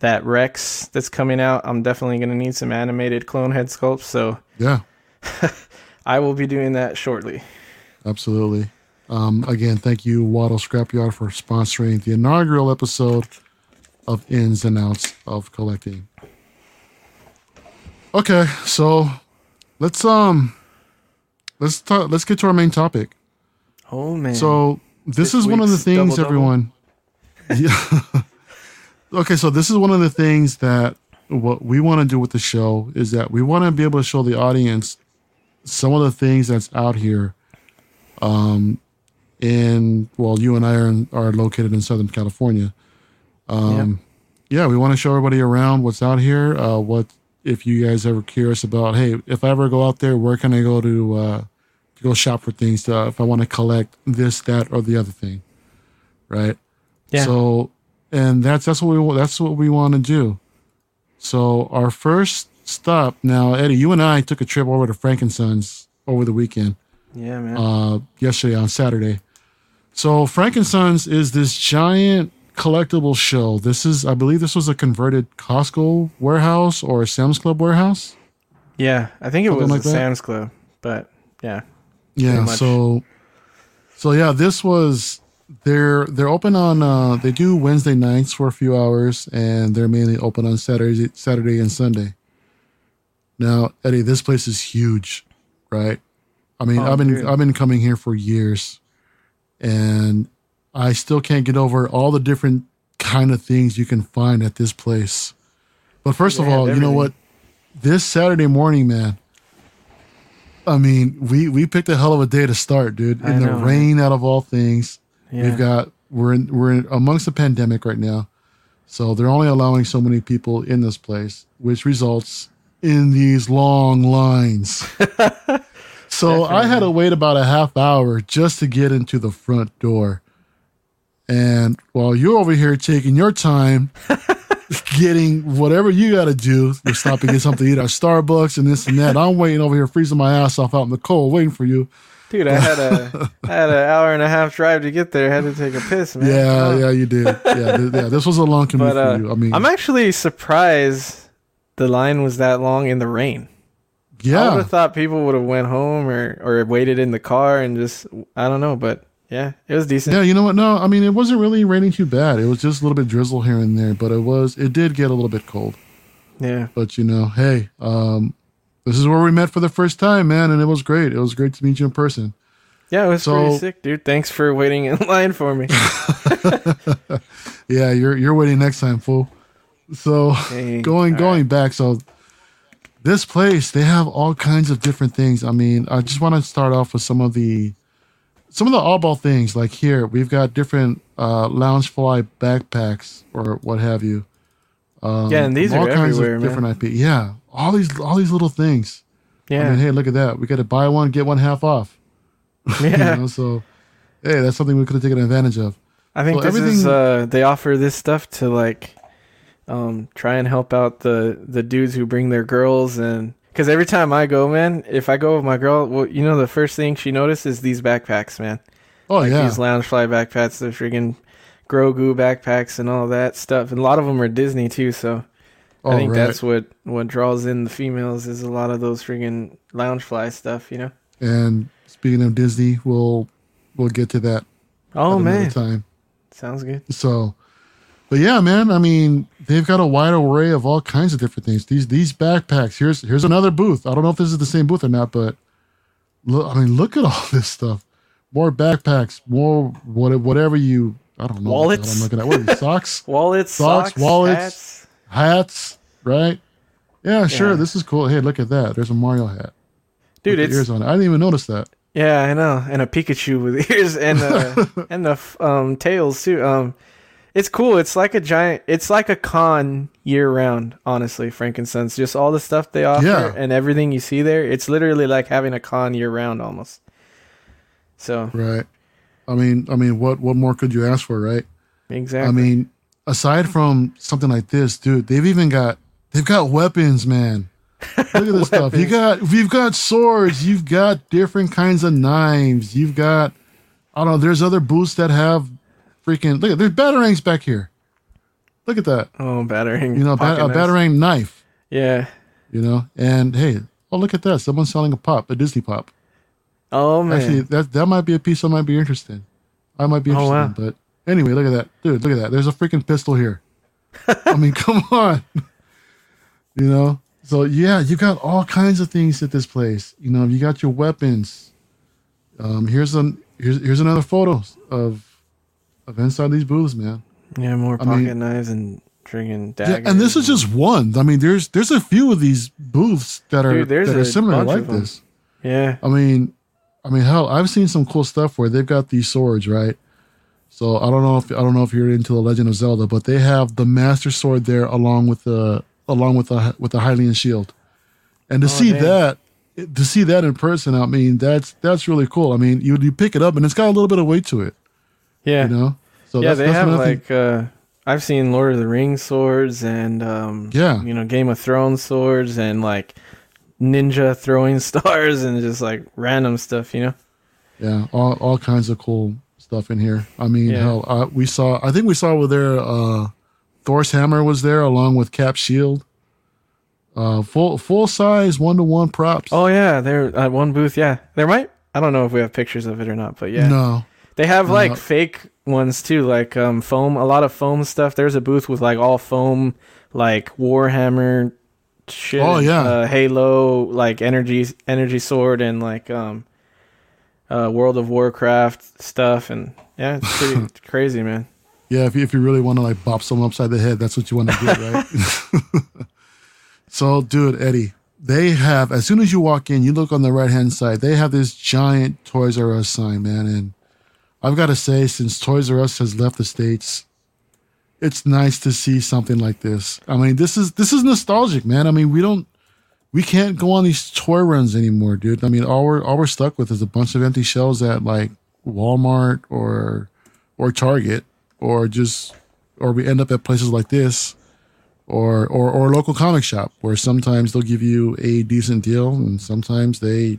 that Rex that's coming out. I'm definitely going to need some animated clone head sculpts, so Yeah, [LAUGHS] I will be doing that shortly. Absolutely. Um, again, thank you, Watto Scrapyard, for sponsoring the inaugural episode of Ins and Outs of Collecting. Okay, so let's um let's talk, let's get to our main topic. Oh man. So this, This is one of the things double-double? everyone. Yeah. [LAUGHS] okay, so this is one of the things that what we want to do with the show is that we want to be able to show the audience some of the things that's out here. Um, in well, you and I are in, are located in Southern California. Um, yeah, we want to show everybody around what's out here. Uh, what if you guys ever curious about? Hey, if I ever go out there, where can I go to? Uh, to go shop for things to, if I want to collect this, that, or the other thing, right? Yeah. So, and that's that's what we that's what we want to do. So our first stop now, Eddie, you and I took a trip over to Frank and Sons over the weekend, yeah, man. uh, yesterday on Saturday. So Frank and Sons is this giant collectible show. This is, I believe, this was a converted Costco warehouse or a Sam's Club warehouse. Yeah, I think it Something was like the that? Sam's Club, but yeah. Yeah. So, so yeah, this was they're they're open on uh they do Wednesday nights for a few hours, and they're mainly open on Saturday Saturday and Sunday. Now, Eddie, this place is huge, right? I mean, Oh, I've been dude. I've been coming here for years, and I still can't get over all the different kind of things you can find at this place. But first of They have all, you know what? This Saturday morning, man. I mean, we we picked a hell of a day to start, dude. In the know, man. rain, out of all things. Yeah. We've got we're in we're in amongst the pandemic right now, so they're only allowing so many people in this place, which results in these long lines. [LAUGHS] so I had to wait about a half hour just to get into the front door, and while you're over here taking your time. [LAUGHS] Getting whatever you got to do, you're stopping to get something to eat at Starbucks and this and that. I'm waiting over here, freezing my ass off out in the cold, waiting for you. Dude, I had a I had an hour and a half drive to get there. I had to take a piss, man. Yeah, yeah, you did. Yeah, th- yeah. This was a long commute But uh, for you. I mean, I'm actually surprised the line was that long in the rain. I would yeah, have thought people would have went home or or waited in the car and just I don't know, but yeah, it was decent. yeah. You know what? No, I mean, it wasn't really raining too bad. It was just a little bit drizzle here and there, but it was. It did get a little bit cold. Yeah. But you know, hey, um, this is where we met for the first time, man, and it was great. It was great to meet you in person. Yeah, it was So- pretty sick, dude. Thanks for waiting in [LAUGHS] line for me. [LAUGHS] Yeah, you're you're waiting next time, fool. So Dang. [LAUGHS] going All going back, so this place they have all kinds of different things. I mean, I just want to start off with some of the some of the oddball things. Like here, we've got different uh, Loungefly backpacks or what have you. Um, Yeah, and these all are kinds everywhere, of man. different IP. Yeah, all these all these little things. Yeah. I mean, hey, look at that. We got to buy one get one half off. [LAUGHS] yeah. You know, so hey, that's something we could have taken advantage of. I think So this is uh they offer this stuff to like um try and help out the the dudes who bring their girls and cuz every time I go, man, if I go with my girl, well, you know the first thing she notices is these backpacks, man. Oh Like yeah, these loungefly backpacks, the freaking Grogu backpacks and all that stuff. And a lot of them are Disney too, so oh, I think right. that's what what draws in the females is a lot of those freaking loungefly stuff, you know. And speaking of Disney, we'll we'll get to that Oh at man, time. sounds good. So, but yeah, man. I mean, they've got a wide array of all kinds of different things. These these backpacks. Here's here's another booth. I don't know if this is the same booth or not, but look. I mean, look at all [LAUGHS] this stuff. More backpacks. More what whatever you. I don't know. what the hell Wallets? I'm looking at what are these, socks, [LAUGHS] Wallets, Socks, socks, wallets. hats. hats. Right. Yeah, sure. Yeah. This is cool. Hey, look at that. There's a Mario hat. Dude, with it's ears on it. I didn't even notice that. Yeah, I know, and a Pikachu with [LAUGHS] ears and uh, and the um tails too. Um, it's cool. It's like a giant. It's like a con year round. Honestly, Frank and Sons. Just all the stuff they offer Yeah. and everything you see there. It's literally like having a con year round almost. So Right. I mean, I mean, what what more could you ask for, right? exactly. I mean, aside from something like this, dude, they've even got they've got weapons, man. Look at [LAUGHS] this stuff. You got you've got swords, you've got different kinds of knives, you've got I don't know, there's other booths that have freaking look at there's batarangs back here. Look at that. oh, batarang. You know, ba- pocket a batarang knife, Yeah. you know, and hey, oh look at that. Someone's selling a pop, a Disney pop. Oh man. Actually, that that might be a piece I might be interested in. I might be Oh, interested wow. in. But anyway, look at that. Dude, look at that. There's a freaking pistol here. [LAUGHS] I mean, come on. [LAUGHS] you know? So yeah, you got all kinds of things at this place. You know, you got your weapons. Um, here's an here's here's another photo of of inside these booths, man. yeah, more I pocket mean- knives and friggin' Yeah, daggers. and this is just one. I mean, there's there's a few of these booths that are Dude, that are similar like this. yeah. I mean, I mean, hell, I've seen some cool stuff where they've got these swords, right? So I don't know if I don't know if you're into the Legend of Zelda, but they have the Master Sword there along with the along with the with the Hylian shield, and to Oh, see dang. that to see that in person, I mean, that's that's really cool. I mean, you you pick it up and it's got a little bit of weight to it, Yeah. you know. So yeah, that's, they that's have like uh I've seen Lord of the Rings swords and um Yeah. you know, Game of Thrones swords and like ninja [LAUGHS] throwing stars and just like random stuff, you know? yeah, all all kinds of cool stuff in here. I mean, Yeah. hell, uh, we saw. I think we saw over there. Uh, Thor's hammer was there along with Cap shield. Uh, full full size one to one props. Oh yeah, there at one booth. Yeah, there might. I don't know if we have pictures of it or not, but yeah, no, they have like Uh, fake ones too, like um foam. A lot of foam stuff. There's a booth with like all foam, like Warhammer shit. Oh, yeah. uh, Halo, like energy energy sword, and like um, uh, World of Warcraft stuff, and yeah, it's pretty [LAUGHS] crazy, man. Yeah, if you, if you really want to like bop someone upside the head, that's what you want to do, right? [LAUGHS] [LAUGHS] so, dude, Eddie, they have as soon as you walk in, you look on the right hand side, they have this giant Toys R Us sign, man. And I've got to say, since Toys R Us has left the states, it's nice to see something like this. I mean, this is this is nostalgic, man. I mean, we don't we can't go on these toy runs anymore, dude. I mean, all we're all we're stuck with is a bunch of empty shelves at like Walmart or or Target or just or we end up at places like this or or or local comic shop where sometimes they'll give you a decent deal and sometimes they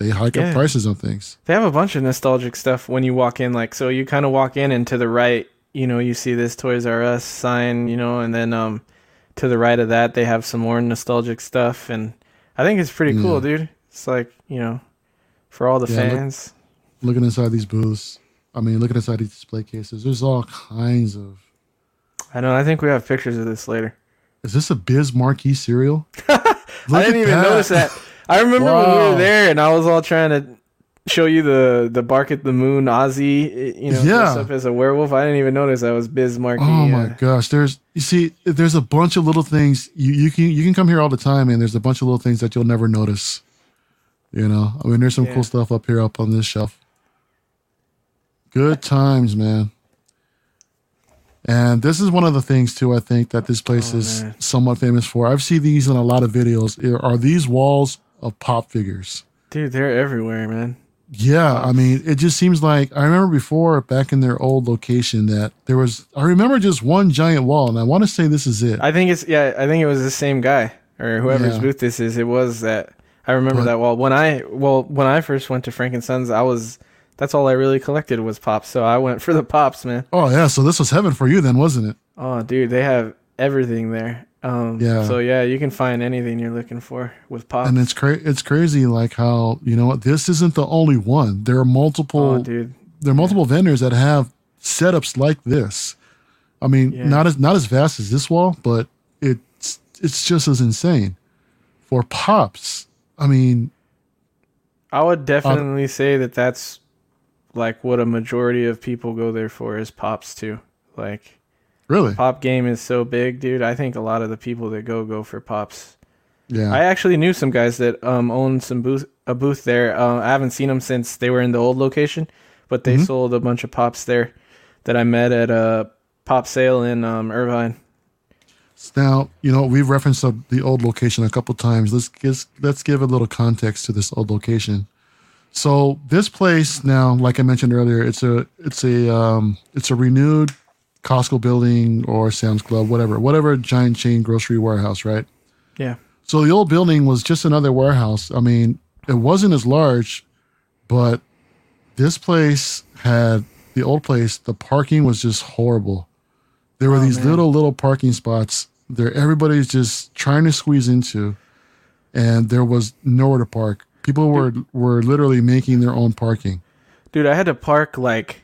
they hike Yeah. up prices on things. They have a bunch of nostalgic stuff when you walk in. Like, so you kind of walk in, and to the right, you know, you see this Toys R Us sign, you know, and then um, to the right of that, they have some more nostalgic stuff, and I think it's pretty cool, dude. It's like you know, for all the Yeah, look- fans. Looking inside these booths, I mean, looking inside these display cases, there's all kinds of. I know. I think we have pictures of this later. Is this a Biz Markie cereal? [LAUGHS] I didn't even notice that. [LAUGHS] I remember when we were there, and I was all trying to show you the the bark at the moon Ozzy, you know, Yeah. up as a werewolf. I didn't even notice that was Biz Markie. Oh my uh, gosh! There's you see, there's a bunch of little things you you can you can come here all the time, and there's a bunch of little things that you'll never notice. You know, I mean, there's some Yeah. cool stuff up here up on this shelf. Good [LAUGHS] times, man. And this is one of the things too. I think that this place Oh, is man. somewhat famous for. I've seen these in a lot of videos. Are these walls of pop figures? Dude, they're everywhere, man. Yeah, I mean, it just seems like I remember before back in their old location that there was. I remember just one giant wall, and I want to say this is it. I think it's yeah. I think it was the same guy or whoever's Yeah. booth this is. It was that. I remember But- that wall when I well when I first went to Frank and Sons. I was that's all I really collected was pops. So I went for the pops, man. oh yeah, so this was heaven for you then, wasn't it? Oh, dude, they have everything there. Um, Yeah. So yeah, you can find anything you're looking for with pops. And it's crazy. it's crazy like how you know what this isn't the only one. There are multiple oh, dude. there are multiple vendors that have setups like this. I mean, Yeah. not as not as vast as this wall, but it's it's just as insane. For pops, I mean, I would definitely say that that's like what a majority of people go there for is pops too. Like really, pop game is so big, dude. I think a lot of the people that go go for pops. yeah. I actually knew some guys that um owned some booth a booth there. Uh, I haven't seen them since they were in the old location, but they Mhm. sold a bunch of pops there that I met at a pop sale in um, Irvine. Now, you know, we've referenced the- the old location a couple times. Let's give, let's give a little context to this old location. So this place now, like I mentioned earlier, it's a it's a um, it's a renewed Costco building or Sam's Club, whatever, whatever giant chain grocery warehouse, right? Yeah. So the old building was just another warehouse. I mean, it wasn't as large, but this place had the old place. The parking was just horrible. There were Oh, these man. little little parking spots. There, everybody's just trying to squeeze into, and there was nowhere to park. People were were literally making their own parking. Dude, I had to park like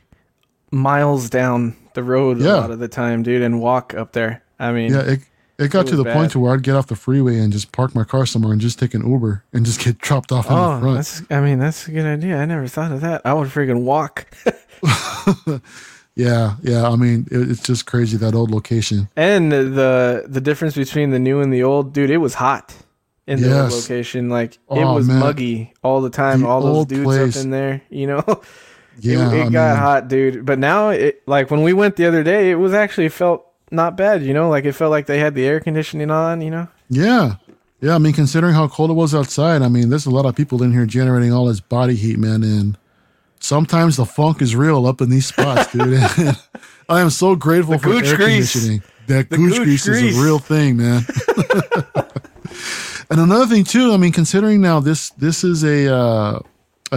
miles down the road Yeah. a lot of the time, dude, and walk up there. I mean, Yeah, it it got It to the was point to where I'd get off the freeway and just park my car somewhere and just take an Uber and just get dropped off in the oh, front. that's I mean, that's a good idea. I never thought of that. I would freaking walk. [LAUGHS] Yeah, yeah. I mean, it, it's just crazy that old location. And the the difference between the new and the old, dude, it was hot in the old location. Like it Oh, was man. muggy all the time. The all those dudes place. up in there, you know. [LAUGHS] Yeah, it, it got mean, hot, dude. But now, it like when we went the other day, it was actually felt not bad. You know, like it felt like they had the air conditioning on. You know. Yeah, yeah. I mean, considering how cold it was outside, I mean, there's a lot of people in here generating all this body heat, man. And sometimes the funk is real up in these spots, [LAUGHS] dude. [LAUGHS] I am so grateful The for air grease. conditioning. That The gooch, gooch grease, is a real thing, man. [LAUGHS] and another thing too, I mean, considering now this this is a uh, a,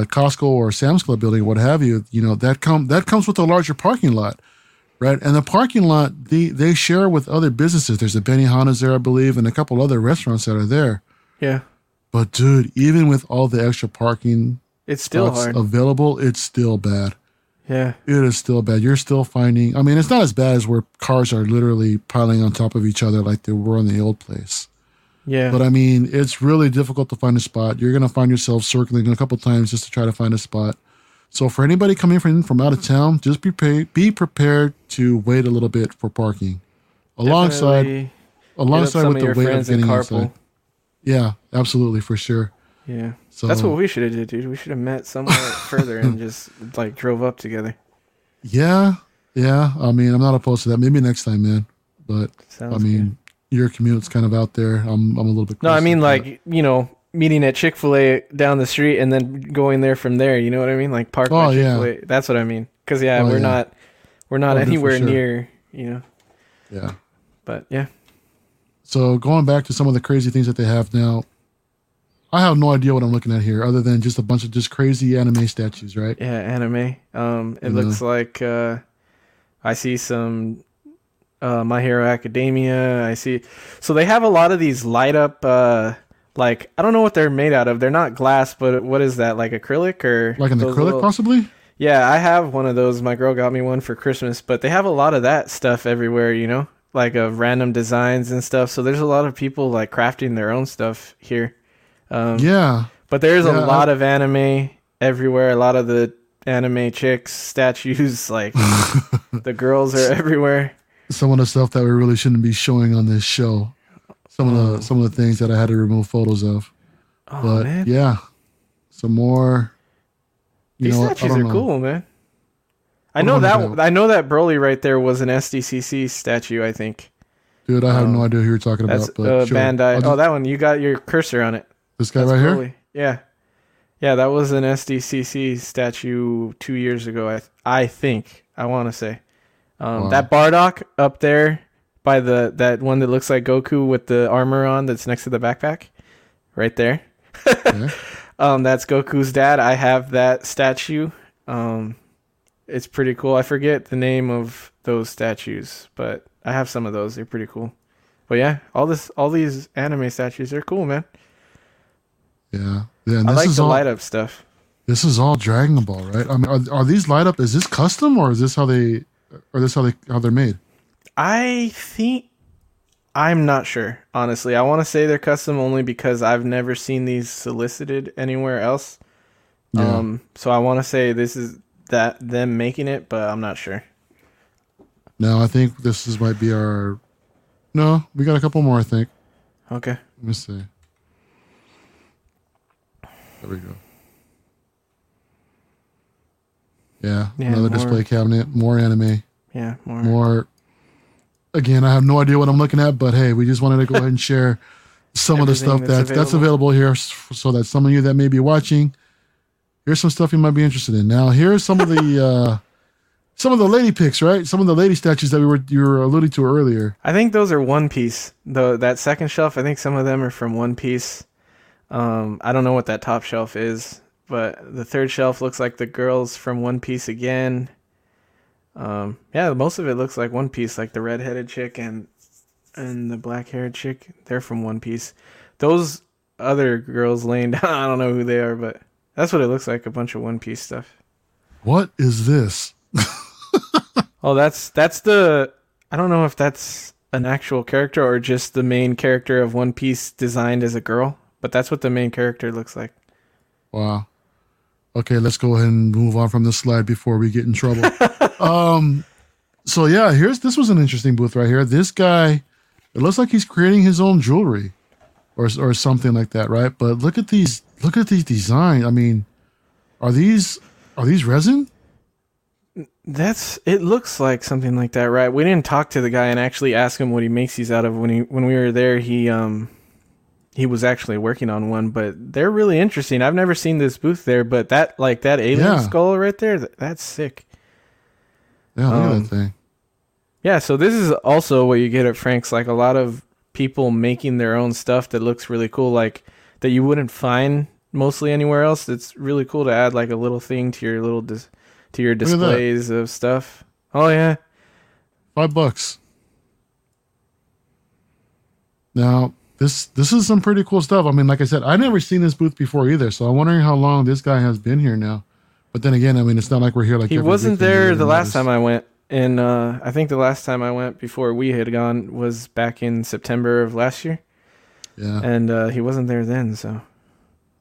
a Costco or Sam's Club building, what have you, you know that come that comes with a larger parking lot, right? And the parking lot they they share with other businesses. There's a Benihana's there, I believe, and a couple other restaurants that are there. Yeah. But dude, even with all the extra parking It's still hard. available, it's still bad. yeah. It is still bad. You're still finding. I mean, it's not as bad as where cars are literally piling on top of each other like they were in the old place. Yeah. But I mean, it's really difficult to find a spot. You're going to find yourself circling a couple times just to try to find a spot. So for anybody coming from from out of town, just be prepared, be prepared to wait a little bit for parking, alongside Definitely alongside with the wait of getting carpool. inside. Yeah, absolutely for sure. Yeah. So That's what we should have did, dude. We should have met somewhere [LAUGHS] further and just like drove up together. yeah, yeah. I mean, I'm not opposed to that. Maybe next time, man. But Sounds I mean, your commute's kind of out there. I'm I'm a little bit. No, I mean like, you know, meeting at Chick fil A down the street and then going there from there. You know what I mean? Like park Oh, yeah. Chick-fil-A. That's what I mean. Cause yeah, Oh, we're yeah. not we're not Oh, anywhere sure. near, you know. yeah. But yeah. So going back to some of the crazy things that they have now, I have no idea what I'm looking at here, other than just a bunch of just crazy anime statues, right? Yeah, anime. Um, it Yeah. looks like uh, I see some uh, My Hero Academia. I see. So they have a lot of these light up. Uh, like I don't know what they're made out of. They're not glass, but what is that? Like acrylic or Like an acrylic, little- possibly. Yeah, I have one of those. My girl got me one for Christmas, but they have a lot of that stuff everywhere. You know, like of random designs and stuff. So there's a lot of people like crafting their own stuff here. Um, Yeah, but there's Yeah, a lot of anime everywhere. A lot of the anime chicks statues, like [LAUGHS] the girls are everywhere. Some of the stuff that we really shouldn't be showing on this show. Some of the some of the things that I had to remove photos of. Oh but man, yeah, some more. You these know, statues are know. cool, man. I know that I know that Broly right there was an SDCC statue. I think dude. I have Um, no idea who you're talking that's about. But uh, sure. Bandai. I'll Oh, that one. You got your cursor on it. this guy That's right here. Yeah, yeah. That was an SDCC statue two years ago. I I think I want to say um, Wow. that Bardock up there by the that one that looks like Goku with the armor on that's next to the backpack, right there. Okay. [LAUGHS] Um, that's Goku's dad. I have that statue. Um, it's pretty cool. I forget the name of those statues, but I have some of those. They're pretty cool. But yeah, all this, all these anime statues, they're cool, man. Yeah, yeah. I like is the all light up stuff. this is all Dragon Ball, right? I mean, are, are these light up? Is this custom or is this how they? Or this how they how they're made? I think I'm not sure, honestly. I want to say they're custom only because I've never seen these solicited anywhere else. Yeah. Um, so I want to say this is that them making it, but I'm not sure. No, I think this is might be our. No, we got a couple more. I think. Okay. Let me see. There we go. Yeah, Yeah, another more- display cabinet, more anime, Yeah, more. more. Again, I have no idea what I'm looking at, but hey, we just wanted to go ahead and share [LAUGHS] some of the stuff that's that's that's available here, so that some of you that may be watching, here's some stuff you might be interested in. Now, here's some of the [LAUGHS] uh, some of the lady pics, right? Some of the lady statues that we were you were alluding to earlier. I think those are One Piece. The that second shelf, I think some of them are from One Piece. Um, I don't know what that top shelf is, but the third shelf looks like the girls from One Piece again. Um, yeah, most of it looks like One Piece, like the redheaded chick and and the black haired chick. They're from One Piece. Those other girls laying [LAUGHS] down, I don't know who they are, but that's what it looks like—a bunch of One Piece stuff. What is this? [LAUGHS] Oh, that's that's the I don't know if that's an actual character or just the main character of One Piece designed as a girl, but that's what the main character looks like. Wow. Okay, let's go ahead and move on from this slide before we get in trouble. [LAUGHS] um, so yeah, here's this was an interesting booth right here. This guy, it looks like he's creating his own jewelry, or or something like that, right? But look at these, look at these designs. I mean, are these are these resin? That's it looks like something like that, right? We didn't talk to the guy and actually ask him what he makes these out of when he when we were there. He um he was actually working on one, but they're really interesting. I've never seen this booth there, but that like that alien Yeah. skull right there, th- that's sick. Yeah, look Um, at that thing. Yeah, so this is also what you get at Frank's, like a lot of people making their own stuff that looks really cool, like that you wouldn't find mostly anywhere else. It's really cool to add like a little thing to your little dis- to your displays of stuff. Oh yeah, Five bucks. Now, this this is some pretty cool stuff. I mean, like I said, I never seen this booth before either, so I'm wondering how long this guy has been here now. But then again, I mean, it's not like we're here like he wasn't there the last time I went. And uh, I think the last time I went before we had gone was back in September of last year, Yeah, and uh, he wasn't there then. So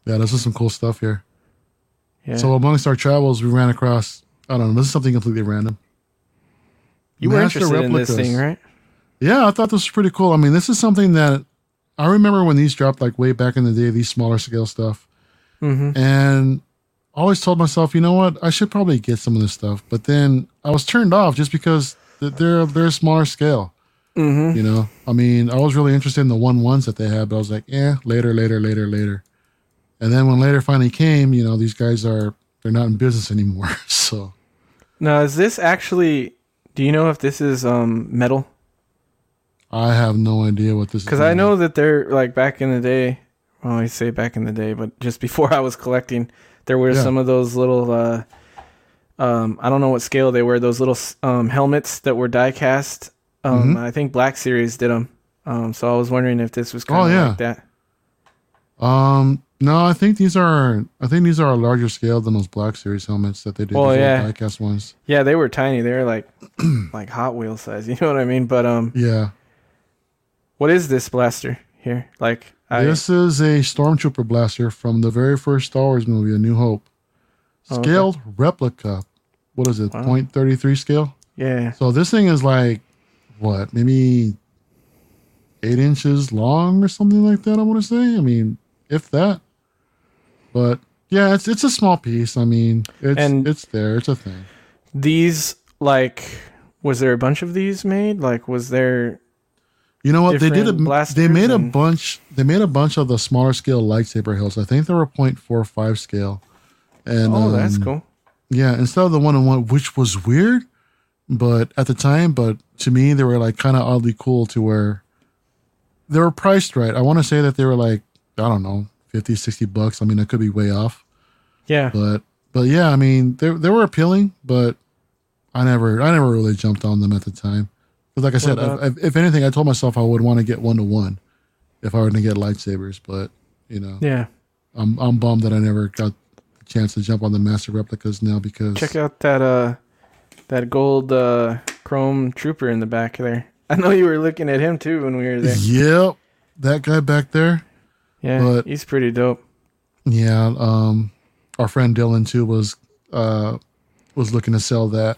yeah, this is some cool stuff here. yeah, So amongst our travels, we ran across. I don't know. This is something completely random. you were Master interested in this thing, right? Yeah, I thought this was pretty cool. I mean, this is something that I remember when these dropped like way back in the day, these smaller scale stuff. Mm-hmm. And I always told myself, you know what, I should probably get some of this stuff. But then I was turned off just because they're they're a smaller scale. Mm-hmm. You know, I mean, I was really interested in the one ones that they had, but I was like, yeah, later, later, later, later. And then when later finally came, you know, these guys are they're not in business anymore. [LAUGHS] So Now, is this actually? Do you know if this is um metal? I have no idea what this is. Because I know that they're like back in the day. Well, I say back in the day, but just before [LAUGHS] I was collecting, there were Yeah. some of those little. uh um, I don't know what scale they were. Those little um, helmets that were die cast. Um, Mhm. I think Black Series did them. Um, so I was wondering if this was kind Oh, of yeah. like that. Um, no, I think these are I think these are a larger scale than those Black Series helmets that they did. Little yeah. diecast ones. Yeah, they were tiny. They were like [CLEARS THROAT] like Hot Wheel size. [LAUGHS] You know what I mean? But um, Yeah, what is this blaster here? Like, I, this is a stormtrooper blaster from the very first Star Wars movie, A New Hope. Oh, okay. Scaled replica. What is it? Wow. Point thirty three scale. yeah, So this thing is like what, maybe eight inches long or something like that. I want to say. I mean, if that. But yeah, it's it's a small piece. I mean, it's And- it's there. It's a thing. these like, was there a bunch of these made? Like, was there? You know what they did? A, they made a bunch. They made a bunch of the smaller scale lightsaber hilts. I think they were 0.45 scale. And Oh, that's um, cool. Yeah, instead of the one on one, which was weird, but at the time, but to me, they were like kind of oddly cool to where they were priced right. I want to say that they were like I don't know, 50, 60 bucks. I mean, I could be way off, Yeah, but but yeah, I mean, they they were appealing, but I never I never really jumped on them at the time. Like I said, about- if, if anything, I told myself I would want to get one to one if I were to get lightsabers, but you know, yeah. I'm I'm bummed that I never got the chance to jump on the master replicas now because Check out that uh, that gold uh chrome trooper in the back there. [LAUGHS] I know you were looking at him too when we were there. Yep, that guy back there. Yeah, But- he's pretty dope. Yeah, um, our friend Dylan too was uh, was looking to sell that,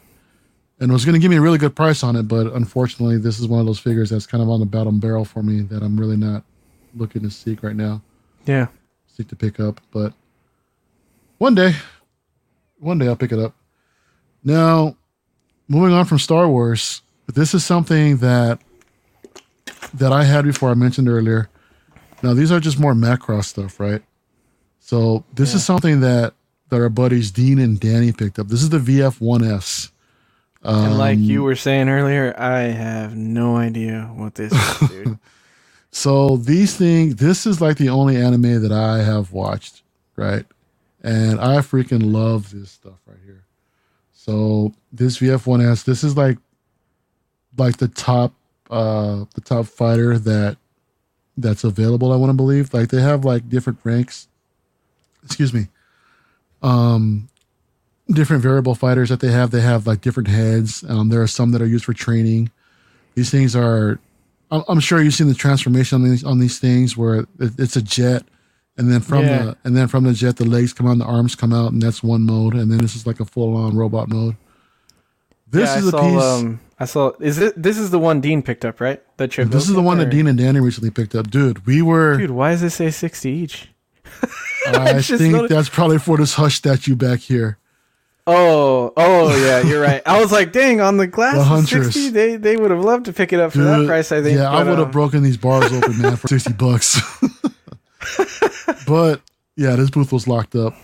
and was going to give me a really good price on it. But unfortunately, this is one of those figures that's kind of on the bottom barrel for me that I'm really not looking to seek right now, Yeah, seek to pick up. But one day, one day I'll pick it up. Now, moving on from Star Wars, this is something that that I had before I mentioned earlier. Now these are just more Macross stuff, right? So this is something that that our buddies Dean and Danny picked up. This is the VF1S. And like Um, you were saying earlier, I have no idea what this is, dude. [LAUGHS] So these things, this is like the only anime that I have watched, right? And I freaking love this stuff right here. So this VF1S, this is like like the top uh the top fighter that that's available, I want to believe. Like they have like different ranks. Excuse me. Um different variable fighters that they have. They have like different heads. Um there are some that are used for training. These things are I'm I'm sure you've seen the transformation on these on these things where it, it's a jet, and then from Yeah. the and then from the jet the legs come out, the arms come out, and that's one mode, and then this is like a full on robot mode. This yeah, is I a saw. piece. Um, I saw. Is it? This is the one Dean picked up, right? The trip. this is the one that Dean and Danny recently picked up, dude. We were. Dude, why does it say sixty each? [LAUGHS] I think that's probably for this hush statue back here. Oh, oh yeah, you're right. I was like, dang, on the glass The Huntress. sixty, they they would have loved to pick it up for that price. I think. Yeah, I would have um, broken these bars open, man, for sixty bucks. [LAUGHS] but yeah, this booth was locked up.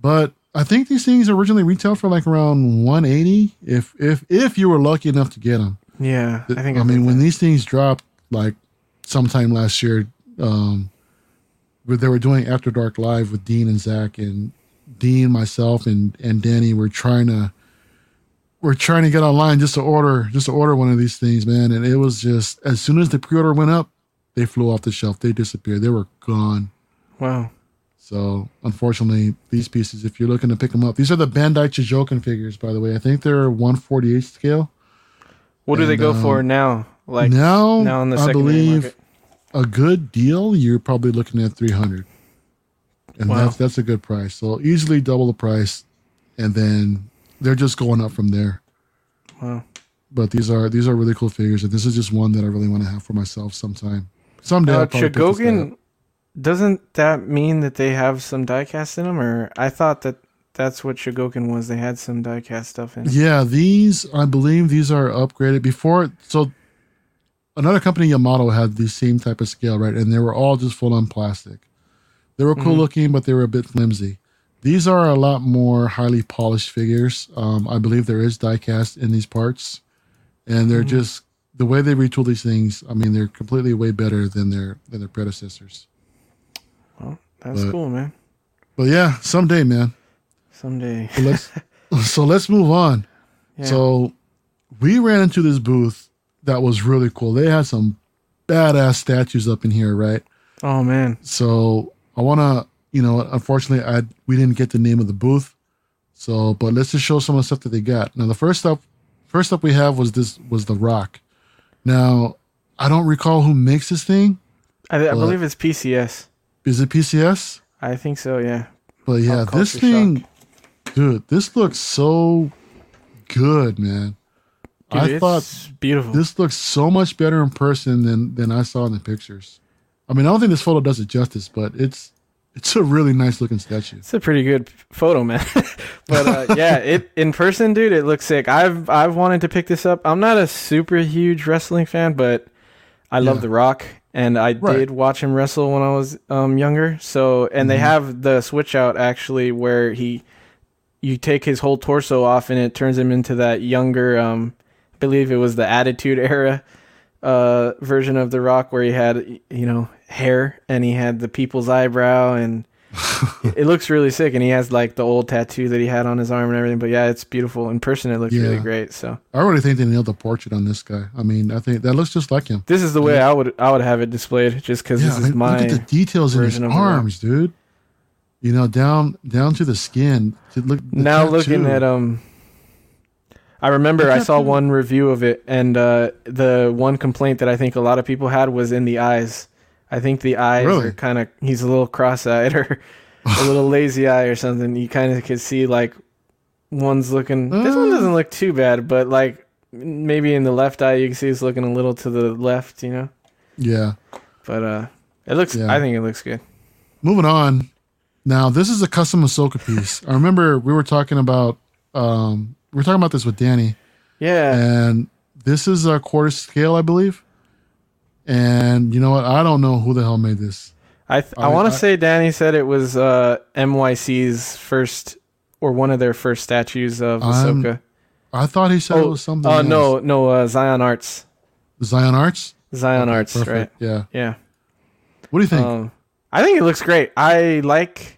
But I think these things originally retailed for like around one eighty, if if if you were lucky enough to get them. Yeah, I think. I I mean, heard when that. these things dropped, like sometime last year, um, where they were doing After Dark Live with Dean and Zach, and Dean, myself, and and Danny were trying to we're trying to get online just to order just to order one of these things, man. And it was just as soon as the pre-order went up, they flew off the shelf. They disappeared. They were gone. Wow. So unfortunately, these pieces, if you're looking to pick them up, these are the Bandai Chogokin figures, by the way. I think they're 148 scale. What do they go um, for now? Like now, now in the I believe market? a good deal, you're probably looking at 300, and Wow. that's that's a good price. So easily double the price, and then they're just going up from there. Wow. But these are these are really cool figures, and this is just one that I really want to have for myself sometime. Someday, Now, uh, I'll probably pick this guy up. Chogokin, doesn't that mean that they have some diecast in them? Or I thought that that's what Chogokin was. They had some diecast stuff in. Yeah, these I believe these are upgraded before. So another company, Yamato, had the same type of scale, right? And they were all just full on plastic. They were cool Mhm. looking, but they were a bit flimsy. These are a lot more highly polished figures. Um, I believe there is diecast in these parts, and they're Mhm. just the way they retool these things. I mean, they're completely way better than their than their predecessors. Well, that's But- cool, man. But yeah, someday, man. Someday. So let's [LAUGHS] so let's move on. Yeah. So we ran into this booth that was really cool. They had some badass statues up in here, right? oh man. So I want to, you know, unfortunately, I we didn't get the name of the booth. So, but let's just show some of the stuff that they got. Now, the first up, first up we have was this was the Rock. Now, I don't recall who makes this thing. I, I believe it's PCS. Is it PCS? I think so. Yeah. But yeah, Pop this thing, dude, this looks so good, man. Dude, I it's thought beautiful. this looks so much better in person than than I saw in the pictures. I mean, I don't think this photo does it justice, but it's it's a really nice looking statue. It's a pretty good photo, man. [LAUGHS] but uh, yeah, [LAUGHS] it in person, dude, it looks sick. I've I've wanted to pick this up. I'm not a super huge wrestling fan, but I love Yeah. The Rock, and I Right. did watch him wrestle when I was um, younger. So, and they Mhm. have the switch out actually where he, you take his whole torso off, and it turns him into that younger. Um, I believe it was the Attitude [LAUGHS] Era uh version of the rock where he had you know hair and he had the people's eyebrow and [LAUGHS] it looks really sick and he has like the old tattoo that he had on his arm and everything but yeah it's beautiful in person it looks really great so I really think they nailed the portrait on this guy. I mean, I think that looks just like him. this is the way i would i would have it displayed just because Yeah, this I mean, my look at the details in his version of The Rock. arms, dude. You know, down down to the skin. To look now looking at um i remember i saw one review of it and uh the one complaint that i think a lot of people had was in the eyes i think the eyes Really? are kind of he's a little cross-eyed or a [LAUGHS] little lazy eye or something you kind of could see like one's looking this one Uh. doesn't look too bad but like maybe in the left eye you can see it's looking a little to the left you know yeah. but uh it looks Yeah. i think it looks good Moving on. Now, this is a custom Ahsoka piece. I remember we were talking about um were talking about this with Danny, yeah and this is a quarter scale, I believe. And you know what? I don't know who the hell made this. I th- I, I- want to say Danny said it was uh, MYC's first or one of their first statues of I'm- Ahsoka. I thought he said it Oh, was something. Oh else. no, no, uh, Zion Arts. Zion Arts. Zion Okay, Arts, right? Yeah. Yeah. What do you think? Um, I think it looks great. I like.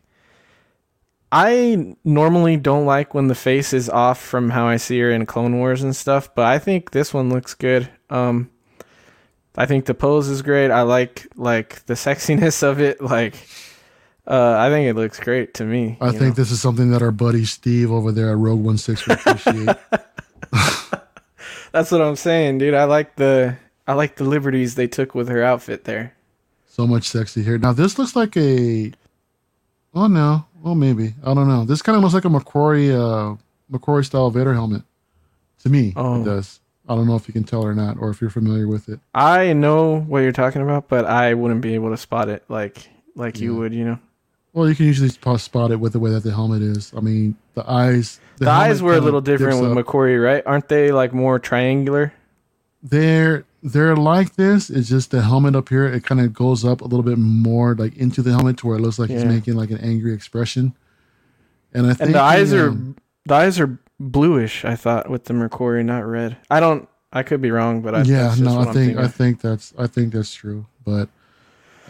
I normally don't like when the face is off from how I see her in Clone Wars and stuff, but I think this one looks good. Um, I think the pose is great. I like like the [LAUGHS] sexiness of it. Like, uh, I think it looks great to me. I think know? this is something that our buddy Steve over there at Rogue One Six would appreciate. [LAUGHS] [LAUGHS] That's what I'm saying, dude. I like the I like the liberties they took with her outfit there. so much sexy here. Now this looks like a. Oh no. Well, maybe I don't know. This kind of looks like a Macquarie uh, McCrory style Vader helmet. To me, Oh. it does. I don't know if you can tell or not, or if you're familiar with it. I know what you're talking about, but I wouldn't be able to spot it like like you would, you know. Well, you can usually spot it with the way that the helmet is. I mean, the eyes. The, helmet eyes were a little different with up. McCory, right? Aren't they like more triangular? they're they're like this. It's just the helmet up here. It kind of goes up a little bit more, like into the helmet, to where it looks like he's making like an angry expression. And I think And the eyes are um, the eyes are bluish, I thought, with the Mercury, not red. I don't I could be wrong, but I yeah, no, I think. I think that's I think that's true. But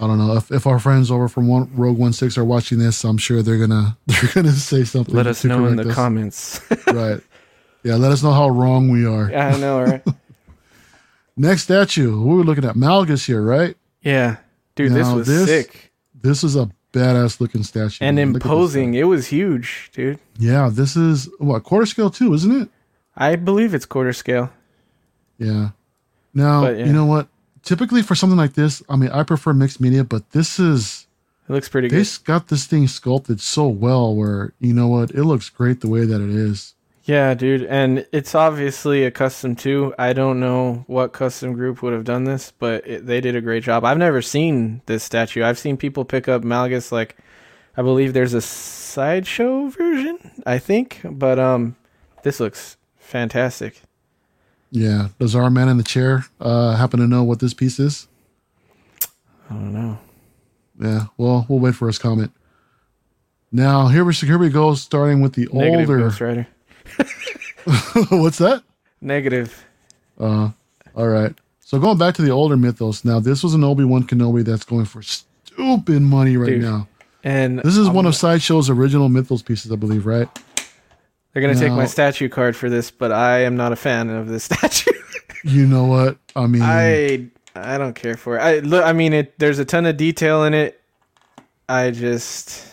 I don't know if, if our friends over from one, Rogue One Six are watching this. I'm sure they're gonna [LAUGHS] they're gonna say something. Let us know in the us. comments. [LAUGHS] right. Yeah, let us know how wrong we are. Yeah, I know, right? [LAUGHS] Next statue, who we're looking at Malgus here, right? Yeah, dude, this was this- sick This is a badass looking statue. and man. Look at this imposing. It was huge, dude. Yeah, this is what quarter scale too, isn't it? I believe it's quarter scale. Yeah. Now But, yeah. you know what? Typically for something like this, I mean, I prefer mixed media, but this is It looks pretty they good. got this thing sculpted so well. Where you know what, it looks great the way that it is. Yeah, dude, and it's obviously a custom too. I don't know what custom group would have done this, but it, they did a great job. I've never seen this statue. I've seen people pick up Malgus like I believe there's a sideshow version, I think, but um this looks fantastic. Yeah. Does our man in the chair uh, happen to know what this piece is? I don't know. Yeah. Well, we'll wait for his comment. Now here we here we go, starting with the Negative older. Ghost Rider. [LAUGHS] What's that? Negative. Uh, all right. So going back to the older mythos. Now this was an Obi Wan Kenobi that's going for stupid money right Dude, now. And This is um, one of Sideshow's original mythos pieces, I believe, right? they're gonna take my statue card for this, but I am not a fan of this [LAUGHS] statue. You know what? I mean, I I don't care for it. I look. I mean, it. There's a ton of detail in it. I just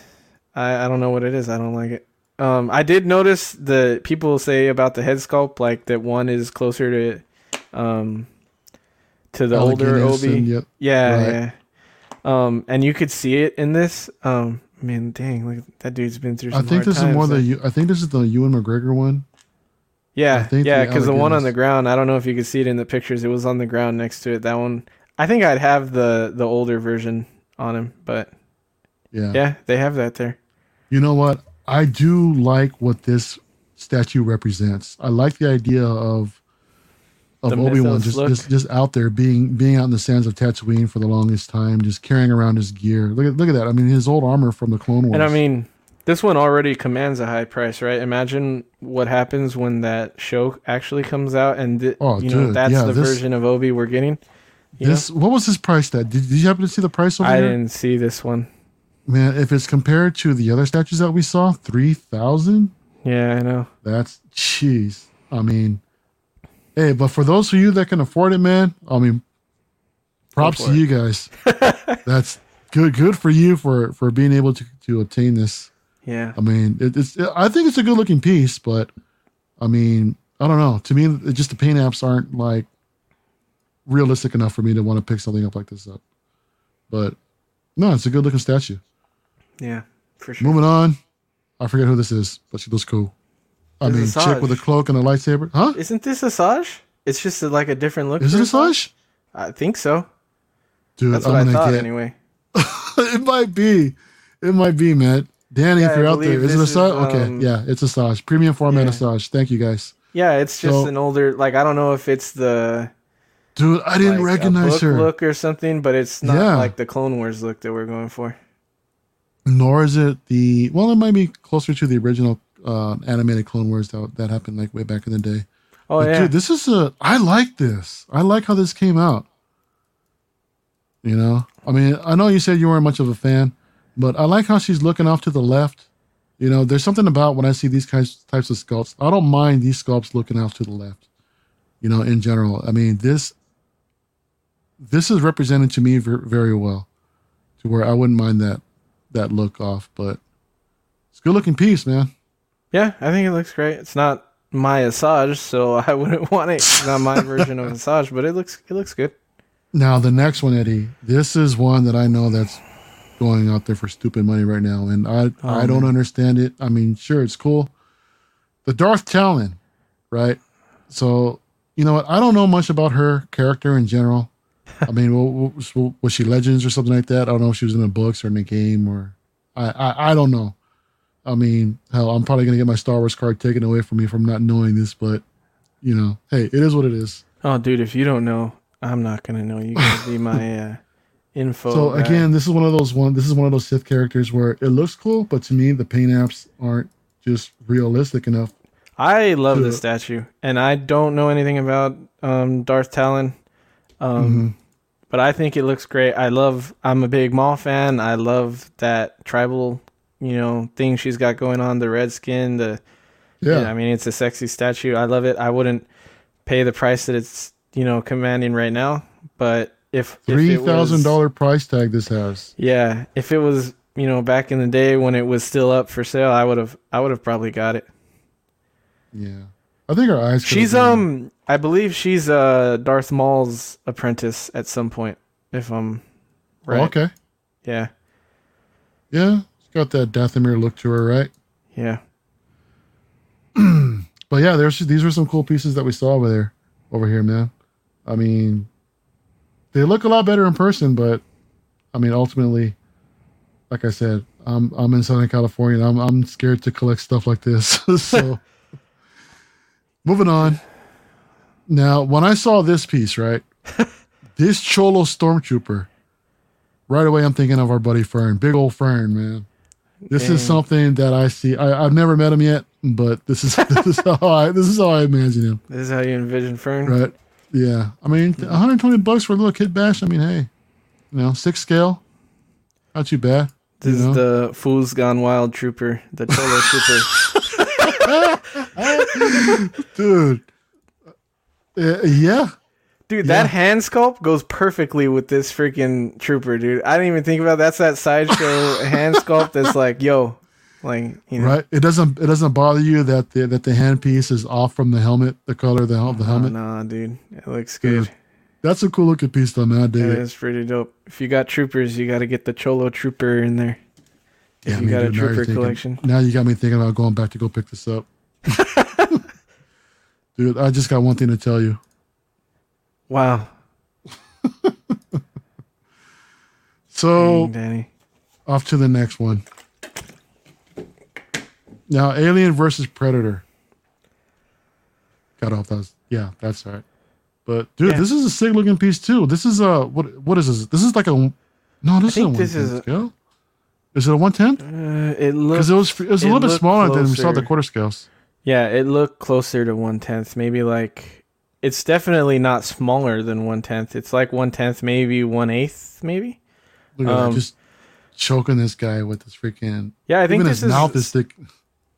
I I don't know what it is. I don't like it. Um, I did notice the people say about the head sculpt, like that one is closer to, um, to the older Obi. yep. Yeah, Right. yeah. Um, and you could see it in this. Um, man, dang, look, that dude's been through. I think this is times, more the. like- I think this is the Ewan McGregor one. Yeah, yeah, because the one on the ground, I don't know if you could see it in the pictures. It was on the ground next to it. That one, I think I'd have the the older version on him, but Yeah. yeah, they have that there. You know what? I do like what this statue represents. I like the idea of of Obi Wan just, look. just just out there being being out in the sands of Tatooine for the longest time, just carrying around his gear. Look at look at that. I mean, his old armor from the Clone Wars. And I mean, this one already commands a high price, right? Imagine what happens when that show actually comes out, and th- Oh, you know dude, that's yeah, the this- version of Obi we're getting. This what was his price? That did, did you happen to see the price over know? I here? didn't see this one. Man, if it's compared to the other statues that we saw, three thousand. Yeah, I know. That's jeez. I mean, hey, but for those of you that can afford it, man, I mean, props to it. you guys. [LAUGHS] That's good. Good for you for for being able to to obtain this. Yeah, I mean, it, it's. I think it's a good looking piece, but I mean, I don't know. To me, it just the paint apps aren't like realistic enough for me to want to pick something up like this up. But no, it's a good looking statue. Yeah, for sure. Moving on. I forget who this is, but she looks cool. I mean, is chick with a cloak and a lightsaber. Huh? Isn't this Asajj? It's just a, like a different look. Is it for Asajj? I think so. Dude, That's I'm I thought get. anyway. [LAUGHS] it might be. It might be, man. Danny, Yeah, if you're out there, is it a this is, okay, um, yeah, it's Asajj. Premium format yeah. Sash. Thank you guys. Yeah, it's just So- an older. Like I don't know if it's the Dude, I didn't like, recognize her. look or something, but it's not Yeah. like the Clone Wars look that we're going for. Nor is it the well, it might be closer to the original uh, animated Clone Wars that that happened like way back in the day. Oh But yeah, dude, this is a. I like this. I like how this came out. You know, I mean, I know you said you weren't much of a fan, but I like how she's looking off to the left. You know, there's something about when I see these kinds types of sculpts. I don't mind these sculpts looking off to the left. You know, in general, I mean this. This is represented to me very well, to where I wouldn't mind that that look off. But it's a good looking piece, man. yeah. I think it looks great. It's not my Asajj, so [LAUGHS] I wouldn't want it. It's not my version of Asajj, but it looks it looks good. Now the next one, Eddie. This is one that I know that's going out there for stupid money right now, and I Oh, I don't understand it. I mean, sure, it's cool. The Darth Talon, right? So you know what? I don't know much about her character in general. I mean, wa- wa- was she Legends or something like that? I don't know if she was in the books or in the game, or I I, I don't know. I mean, hell, I'm probably gonna get my Star Wars card taken away from me from not knowing this, but you know, hey, it is what it is. Oh, dude, if you don't know, I'm not gonna know. You gotta be my [LAUGHS] uh, info. So guy. again, this is one of those one. This is one of those Sith characters where it looks cool, but to me, the paint apps aren't just realistic enough. I love to- this statue, and I don't know anything about um, Darth Talon, um, Mm-hmm. but I think it looks great. I love. I'm a big Maul fan. I love that tribal, you know, thing she's got going on. The red skin. The Yeah. yeah. I mean, it's a sexy statue. I love it. I wouldn't pay the price that it's you know commanding right now, but if Three thousand dollar price tag this has. Yeah, if it was you know back in the day when it was still up for sale, I would have I would have probably got it. Yeah. I think her eyes. She's been- um I believe she's uh Darth Maul's apprentice at some point. If I'm Oh, right. okay. Yeah. Yeah. She's got that Dathomir look to her, right? Yeah. [CLEARS THROAT] But yeah, there's these were some cool pieces that we saw over there, over here, man. I mean, they look a lot better in person, but I mean, ultimately, like I said, I'm I'm in Southern California. And I'm I'm scared to collect stuff like this. [LAUGHS] so, moving on. Now, when I saw this piece, right, [LAUGHS] this Cholo Stormtrooper, right away I'm thinking of our buddy Fern, big old Fern, man. This is something that I see. I, I've never met him yet, but this is [LAUGHS] this is how I this is how I imagine him. This is how you envision Fern. Right? Yeah. I mean, mm-hmm. 120 bucks for a little kid bash. I mean, hey, you know, six scale, not too bad. This you know? is the Fools Gone Wild trooper, the Cholo [LAUGHS] trooper. Dude. Uh, yeah, Dude, Yeah. that hand sculpt goes perfectly with this freaking trooper, dude. I didn't even think about that's that sideshow [LAUGHS] hand sculpt that's like, yo, like you know, right. It doesn't it doesn't bother you that the that the handpiece is off from the helmet, the color of the, the Oh, helmet. nah, dude, it looks good. That's a cool looking piece, though, man. I dig It it. is pretty dope. If you got troopers, you got to get the Cholo trooper in there. If Yeah, you got a. Trooper thinking- collection, Now you got me thinking about going back to go pick this up. [LAUGHS] Dude, I just got one thing to tell you. wow, [LAUGHS] So Dang, Danny. off to the next one. Now, Alien versus Predator. Got off that. Was, yeah, that's right. But dude, Yeah. this is a sick looking piece too. This is a what? What is this? This is like a no. This is a one this is a- scale. Is it a one tenth? Uh, it looks Because it was it was a it little bit smaller than we saw the quarter scales. Yeah, it looked closer to one tenth. Maybe like it's definitely not smaller than one tenth. It's like one tenth, maybe one eighth, maybe. Look at Um, that, just choking this guy with this freaking. Yeah, I think even this his is. mouth is thick.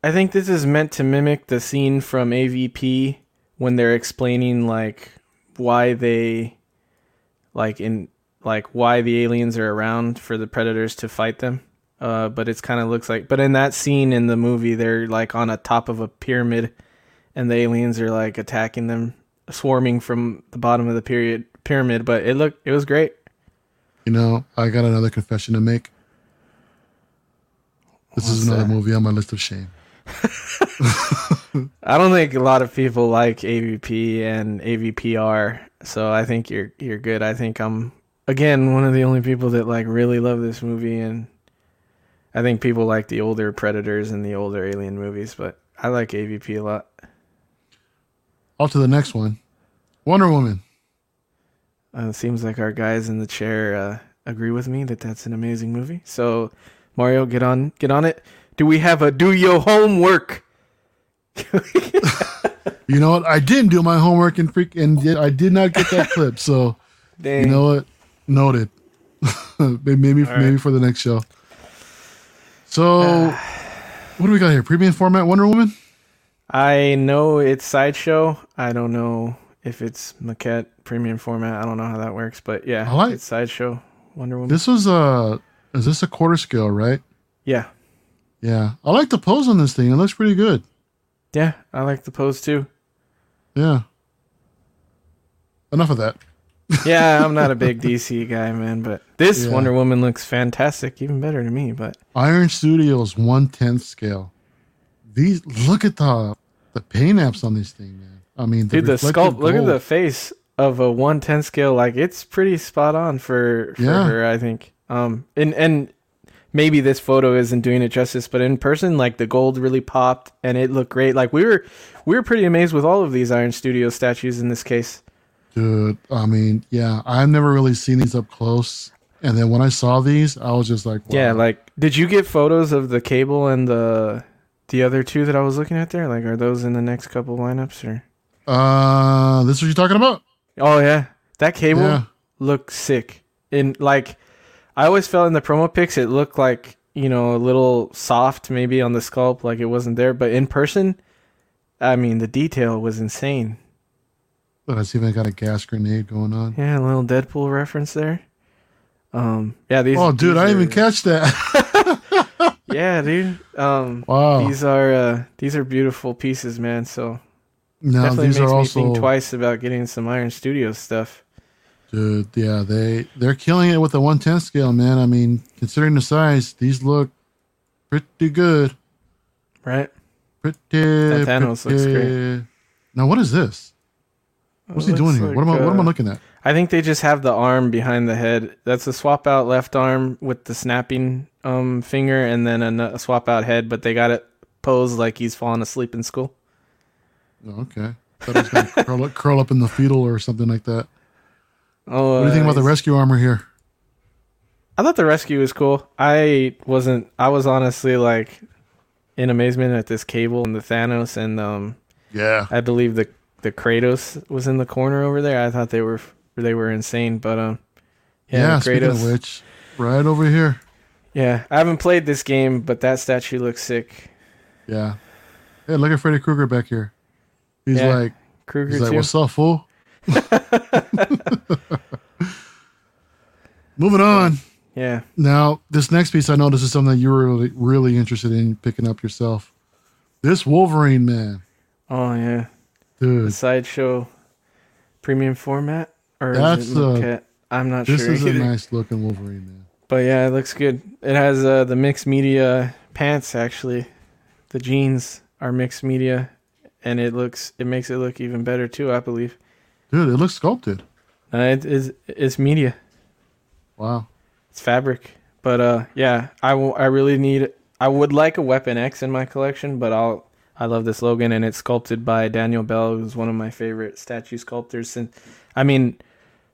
I think this is meant to mimic the scene from AVP when they're explaining like why they like in like why the aliens are around for the predators to fight them. Uh, but it's kind of looks like but in that scene in the movie they're like on a top of a pyramid and the aliens are like attacking them swarming from the bottom of the period pyramid but it looked it was great You know, I got another confession to make. This What's is another that? movie on my list of shame. [LAUGHS] I don't think a lot of people like AVP and AVPR, so I think you're you're good. I think I'm again one of the only people that like really love this movie, and I think people like the older Predators and the older Alien movies, but I like AVP a lot. Off to the next one. Wonder Woman. Uh, it seems like our guys in the chair uh, agree with me that that's an amazing movie. So Mario, get on get on it. Do we have a do your homework? [LAUGHS] You know what? I didn't do my homework and freak and did, I did not get that clip. So [LAUGHS] Dang. you know what? Noted. [LAUGHS] maybe maybe, All maybe right. for the next show. So what do we got here? Premium format Wonder Woman? I know it's sideshow. I don't know if it's maquette premium format. I don't know how that works, but yeah, I like- it's sideshow Wonder Woman. This was uh is this a quarter scale, right? yeah, Yeah. I like the pose on this thing. It looks pretty good. yeah, I like the pose too. Yeah. Enough of that. Yeah, I'm not a big DC guy, man, but this Yeah. Wonder Woman looks fantastic, even better to me. But Iron Studios one tenth scale. These look at the the paint apps on this thing, man. I mean, dude, the sculpt. Look at the face of a 110 scale. Like it's pretty spot on for for Yeah. her, I think. Um, and and maybe this photo isn't doing it justice, but in person, like the gold really popped and it looked great. Like we were we were pretty amazed with all of these Iron Studio statues in this case. Dude, I mean, yeah, I've never really seen these up close. And then when I saw these, I was just like, wow. Yeah, like did you get photos of the cable and the the other two that I was looking at there? Like are those in the next couple lineups or? uh, this is what you're talking about? Oh yeah, that cable Yeah. look sick. And like, I always felt in the promo pics it looked like you know a little soft maybe on the sculpt, like it wasn't there. But in person, I mean the detail was insane. But it's even got a gas grenade going on. Yeah, a little Deadpool reference there. Um, yeah, these. Oh, dude, these I didn't even catch that. [LAUGHS] Yeah, dude. Um, [LAUGHS] wow. these are uh, these are beautiful pieces, man. So now definitely these makes are me also, think twice about getting some Iron Studios stuff. dude. Yeah, they they're killing it with the 110 scale, man. I mean, considering the size, these look pretty good. Right? Pretty. Thanos looks great. Now, what is this? What's he doing looks here? like, what am I? What am I uh, looking at? I think they just have the arm behind the head. That's a swap out left arm with the snapping um finger, and then a swap out head. But they got it posed like he's falling asleep in school. Oh, okay. Thought it was gonna [LAUGHS] curl, up, curl up in the fetal or something like that. Oh, What do you think uh, about the rescue armor here? I thought the rescue was cool. I wasn't. I was honestly like in amazement at this cable and the Thanos and um Yeah. I believe the the Kratos was in the corner over there. I thought they were they were insane, but um Yeah. yeah, the speaking of Kratos. which, right over here. Yeah, I haven't played this game, but that statue looks sick. Yeah. Hey, look at Freddy Krueger back here. He's Yeah, like, Krueger he's like, too. what's up, fool? [LAUGHS] [LAUGHS] Moving on. Yeah. Now, this next piece, I know this is something that you were really, really interested in picking up yourself. This Wolverine man, Oh yeah. The sideshow premium format or That's, is it maquette? I'm not This sure. This is a [LAUGHS] nice looking Wolverine man. But yeah, it looks good. It has uh, the mixed media pants actually. The jeans are mixed media, and it looks it makes it look even better too. I believe. Dude, it looks sculpted. Uh, it is it's media. Wow. It's fabric. But uh, yeah, I will- I really need. I would like a Weapon X in my collection, but I'll. I love this Logan, and it's sculpted by Daniel Bell, who's one of my favorite statue sculptors. Since, I mean,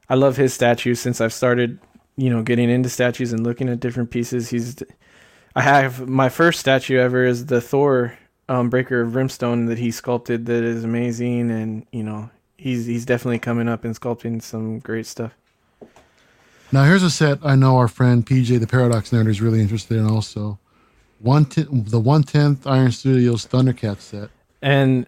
I love his statues since I've started, you know, getting into statues and looking at different pieces. He's, I have my first statue ever is the Thor um, Breaker of Brimstone that he sculpted. That is amazing, and you know, he's he's definitely coming up and sculpting some great stuff. Now, here's a set I know our friend PJ, the Paradox Nerd, is really interested in also. One ten, the 110th Iron Studios Thundercat set. And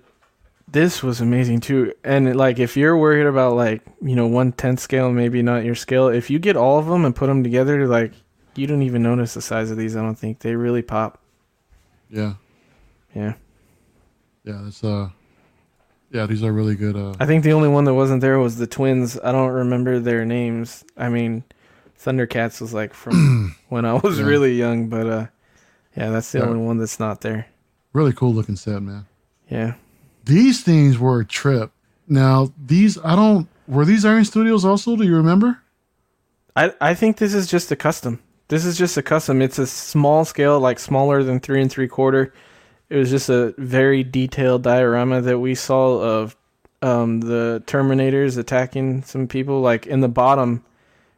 this was amazing too. And like, if you're worried about like you know one tenth scale, maybe not your scale. If you get all of them and put them together, like you don't even notice the size of these. I don't think they really pop. Yeah. Yeah, Yeah, that's uh yeah, these are really good uh I think the only one that wasn't there was the twins. I don't remember their names. I mean, Thundercats was like from [CLEARS THROAT] when I was Yeah. really young, but uh, yeah, that's the Yeah. only one that's not there. really cool looking set, man. Yeah. These things were a trip. Now, these I don't were these Iron Studios also, do you remember? I I think this is just a custom. This is just a custom. It's a small scale, like smaller than three and three quarter. It was just a very detailed diorama that we saw of um, the Terminators attacking some people. Like in the bottom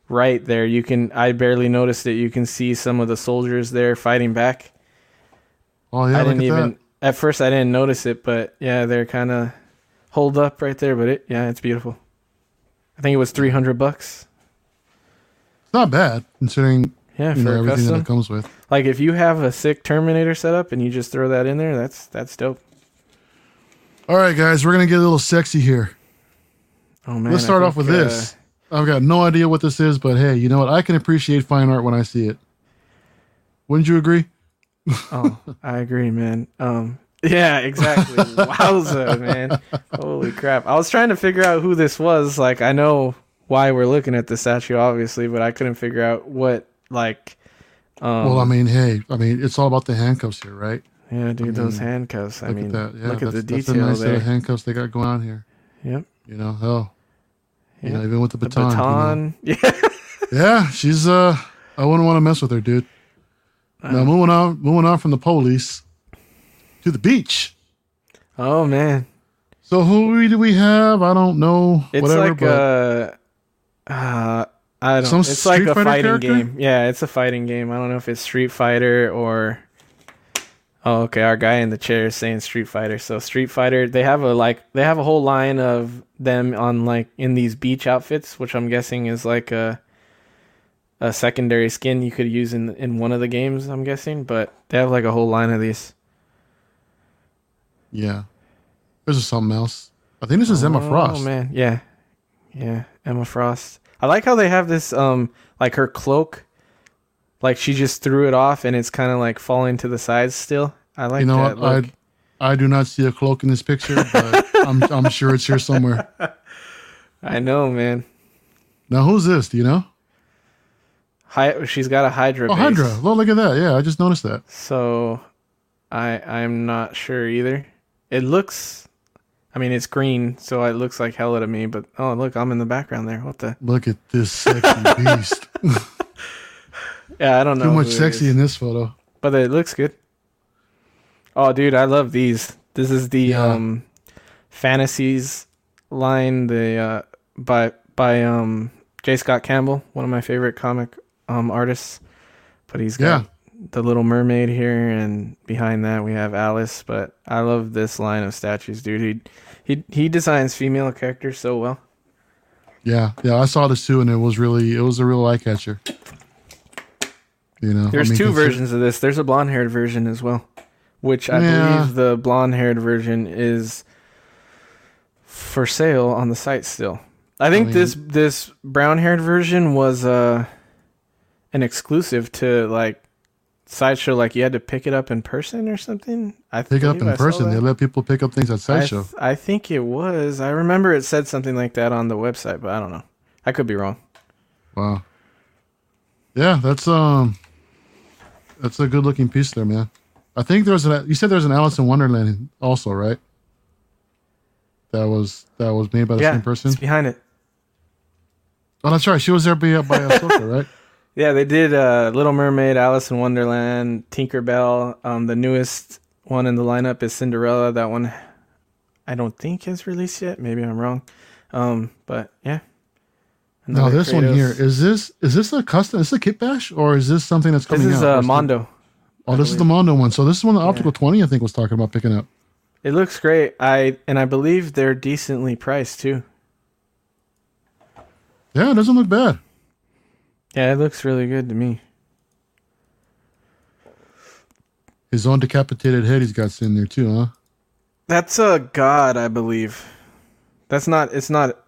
right there, you can. I barely noticed it. You can see some of the soldiers there fighting back. Oh yeah, I didn't at even. that. At first, I didn't notice it, but yeah, they're kind of holed up right there. But it, yeah, it's beautiful. I think it was three hundred bucks. It's not bad considering Yeah, you for know everything custom. that it comes with. Like if you have a sick Terminator setup and you just throw that in there, that's that's dope. All right, guys, we're gonna get a little sexy here. Oh man. Let's start off with uh, this. I've got no idea what this is, but hey, you know what? I can appreciate fine art when I see it. Wouldn't you agree? [LAUGHS] oh, I agree, man. Um, yeah, exactly. [LAUGHS] Wowza, man. Holy crap! I was trying to figure out who this was. Like, I know why we're looking at the statue, obviously, but I couldn't figure out what. Like, um, well, I mean, hey, I mean, it's all about the handcuffs here, right? yeah, dude, those mean, handcuffs. I Look mean, at that. Yeah, look at the that's a detail nice set of handcuffs they got going on here. Yep. You know, hell, know, even with the The baton. you know. baton. [LAUGHS] Yeah. Yeah, she's uh, I wouldn't want to mess with her, dude. Uh. Now moving on, moving on from the police to the beach. Oh man. So who do we have? I don't know. It's whatever, like but uh, uh, I don't. Some it's like Street a Fighter fighting character? game. Yeah, it's a fighting game. I don't know if it's Street Fighter or Oh, okay. Our guy in the chair is saying Street Fighter. So Street Fighter, they have a like they have a whole line of them on like in these beach outfits, which I'm guessing is like a a secondary skin you could use in in one of the games. I'm guessing, but they have like a whole line of these. Yeah. This is something else. I think this is Emma Frost. Oh man, yeah, yeah, Emma Frost. I like how they have this um like her cloak, like she just threw it off and it's kind of like falling to the sides still. I like that. You know that what? look. I I do not see a cloak in this picture, but [LAUGHS] I'm I'm sure it's here somewhere. I know, man. Now who's this? Do you know? Hy- she's got a Hydra. Oh, base. Hydra. Well, look at that. Yeah, I just noticed that. So, I I'm not sure either. It looks, I mean, it's green, so it looks like hella to me. But oh, look, I'm in the background there. What the? Look at this sexy beast. [LAUGHS] Yeah, I don't know. Too much sexy in this photo. but it looks good. Oh, dude, I love these. This is the Yeah. um, fantasies line. The uh, by by um J. Scott Campbell, one of my favorite comic um artists. But he's got Yeah. the Little Mermaid here, and behind that we have Alice. But I love this line of statues, dude. He he he designs female characters so well. Yeah, yeah. I saw this too, and it was really it was a real eye catcher. You know, I There's mean, two versions of this. There's a blonde haired version as well, which I Yeah. believe the blonde haired version is for sale on the site still. I think mean- this this brown haired version was uh an exclusive to like sideshow. Like you had to pick it up in person or something. I Pick it up in I person. They let people pick up things at I, sideshow. th- I think it was. I remember it said something like that on the website, but I don't know. I could be wrong. Wow. Yeah, that's um, that's a good looking piece there, man. I think there's an. You said there's an Alice in Wonderland also, right? That was that was made by the yeah, same person. it's behind it. Oh, that's right. She was there by by [LAUGHS] Ahsoka, right? Yeah, they did uh, Little Mermaid, Alice in Wonderland, Tinkerbell. Um, the newest one in the lineup is Cinderella. That one, I don't think has released yet. Maybe I'm wrong. Um, but yeah. Now this one here is this is this a custom? Is this a kit bash or is this something that's This coming is out? Uh, Mondo. Oh, this is the Mondo one. So this is one the Optical Twenty I think was talking about picking up. It looks great. I and I believe they're decently priced too. Yeah, it doesn't look bad. Yeah, it looks really good to me. His own decapitated head he's got sitting there too, huh? That's a god, I believe. That's not. It's not.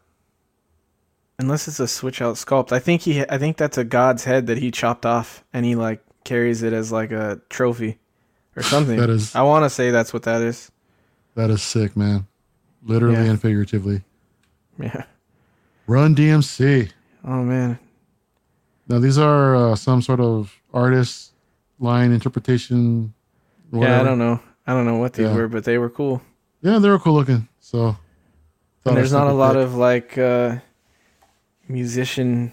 Unless it's a switch out sculpt. I think he. I think that's a god's head that he chopped off, and he like carries it as like a trophy, or something. That is- I want to say that's what that is. That is sick, man. Literally Yeah. and figuratively. Yeah. Run DMC. Oh man. Now these are uh, some sort of artist line interpretation. Whatever. Yeah, I don't know. I don't know what these Yeah. were, but they were cool. Yeah, they were cool looking. So And there's not a lot of like uh musician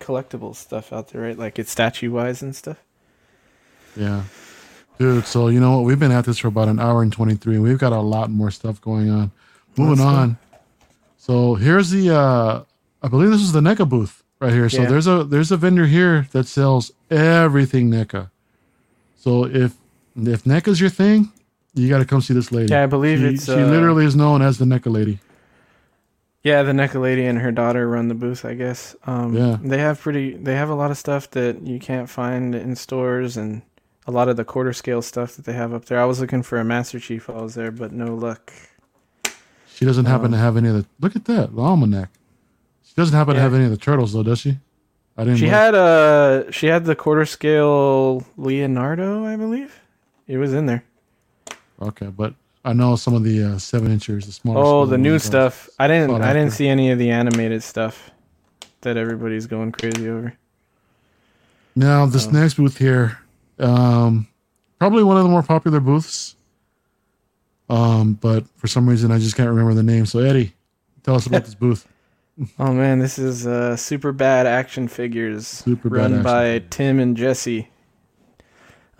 collectible stuff out there, right? Like it's statue wise and stuff. yeah, dude. So you know what? We've been at this for about an hour and twenty three. and We've got a lot more stuff going on. Moving on. So here's the. uh I believe this is the NECA booth right here. So Yeah. there's a there's a vendor here that sells everything NECA. So if if NECA's your thing, you got to come see this lady. Yeah, I believe she, it's she uh, literally is known as the NECA lady. Yeah, the NECA lady and her daughter run the booth, I guess. Um, Yeah. They have pretty. They have a lot of stuff that you can't find in stores, and a lot of the quarter scale stuff that they have up there. I was looking for a Master Chief while I was there, but no luck. She doesn't happen Um, to have any of the. Look at that, the almanac. She doesn't happen to have any of the turtles, though, does she? I didn't. She look. had uh she had the quarter scale Leonardo, I believe. It was in there. Okay, but I know some of the uh, seven inchers, the smaller. Oh, the new stuff. I didn't. I didn't after. see any of the animated stuff that everybody's going crazy over. Now this next booth here, um, probably one of the more popular booths. Um, but for some reason I just can't remember the name. So Eddie, tell us about this [LAUGHS] booth. Oh man, this is uh, super bad action figures Super Bad run by Figures. Tim and Jesse.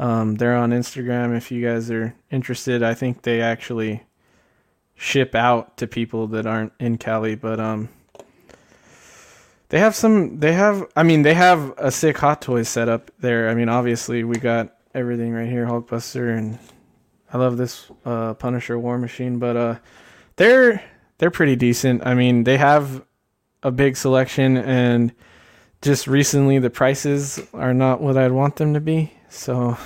Um, they're on Instagram if you guys are interested. I think they actually ship out to people that aren't in Cali, but um, they have some. They have. I mean, they have a sick Hot Toys setup there. I mean, obviously we got everything right here, Hulkbuster, and I love this uh, Punisher War Machine. But uh, they're they're pretty decent. I mean, they have a big selection, and just recently the prices are not what I'd want them to be. So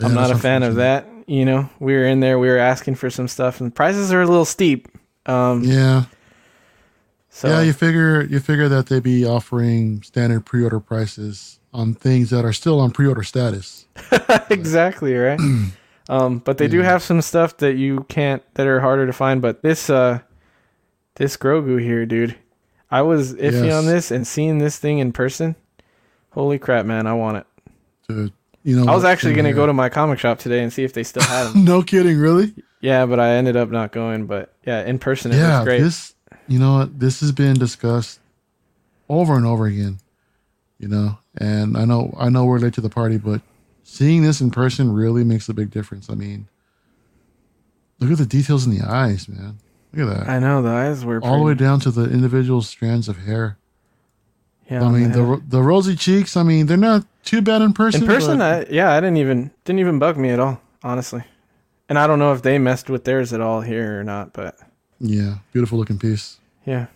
I'm not a fan of that. You know, we were in there, we were asking for some stuff, and the prices are a little steep. Um, Yeah, so yeah. You figure you figure that they'd be offering standard pre-order prices on things that are still on pre-order status. [LAUGHS] exactly right. [CLEARS THROAT] um, but they do have some stuff that you can't that are harder to find. But this uh, this Grogu here, dude, I was iffy Yes. on this and seeing this thing in person. Holy crap, man! I want it. To you know, I was actually gonna go to my comic shop today and see if they still had [LAUGHS] them. no kidding, really? yeah, but I ended up not going. But yeah, in person it yeah, was great. this you know what this has been discussed over and over again. You know, and I know I know we're late to the party, but seeing this in person really makes a big difference. I mean, look at the details in the eyes, man. Look at that. I know the eyes were All the way down to the individual strands of hair. Yeah, I mean, the the the rosy cheeks. I mean, they're not too bad in person. in person, but- I, yeah, I didn't even didn't even bug me at all, honestly. And I don't know if they messed with theirs at all here or not, but yeah, beautiful looking piece. yeah.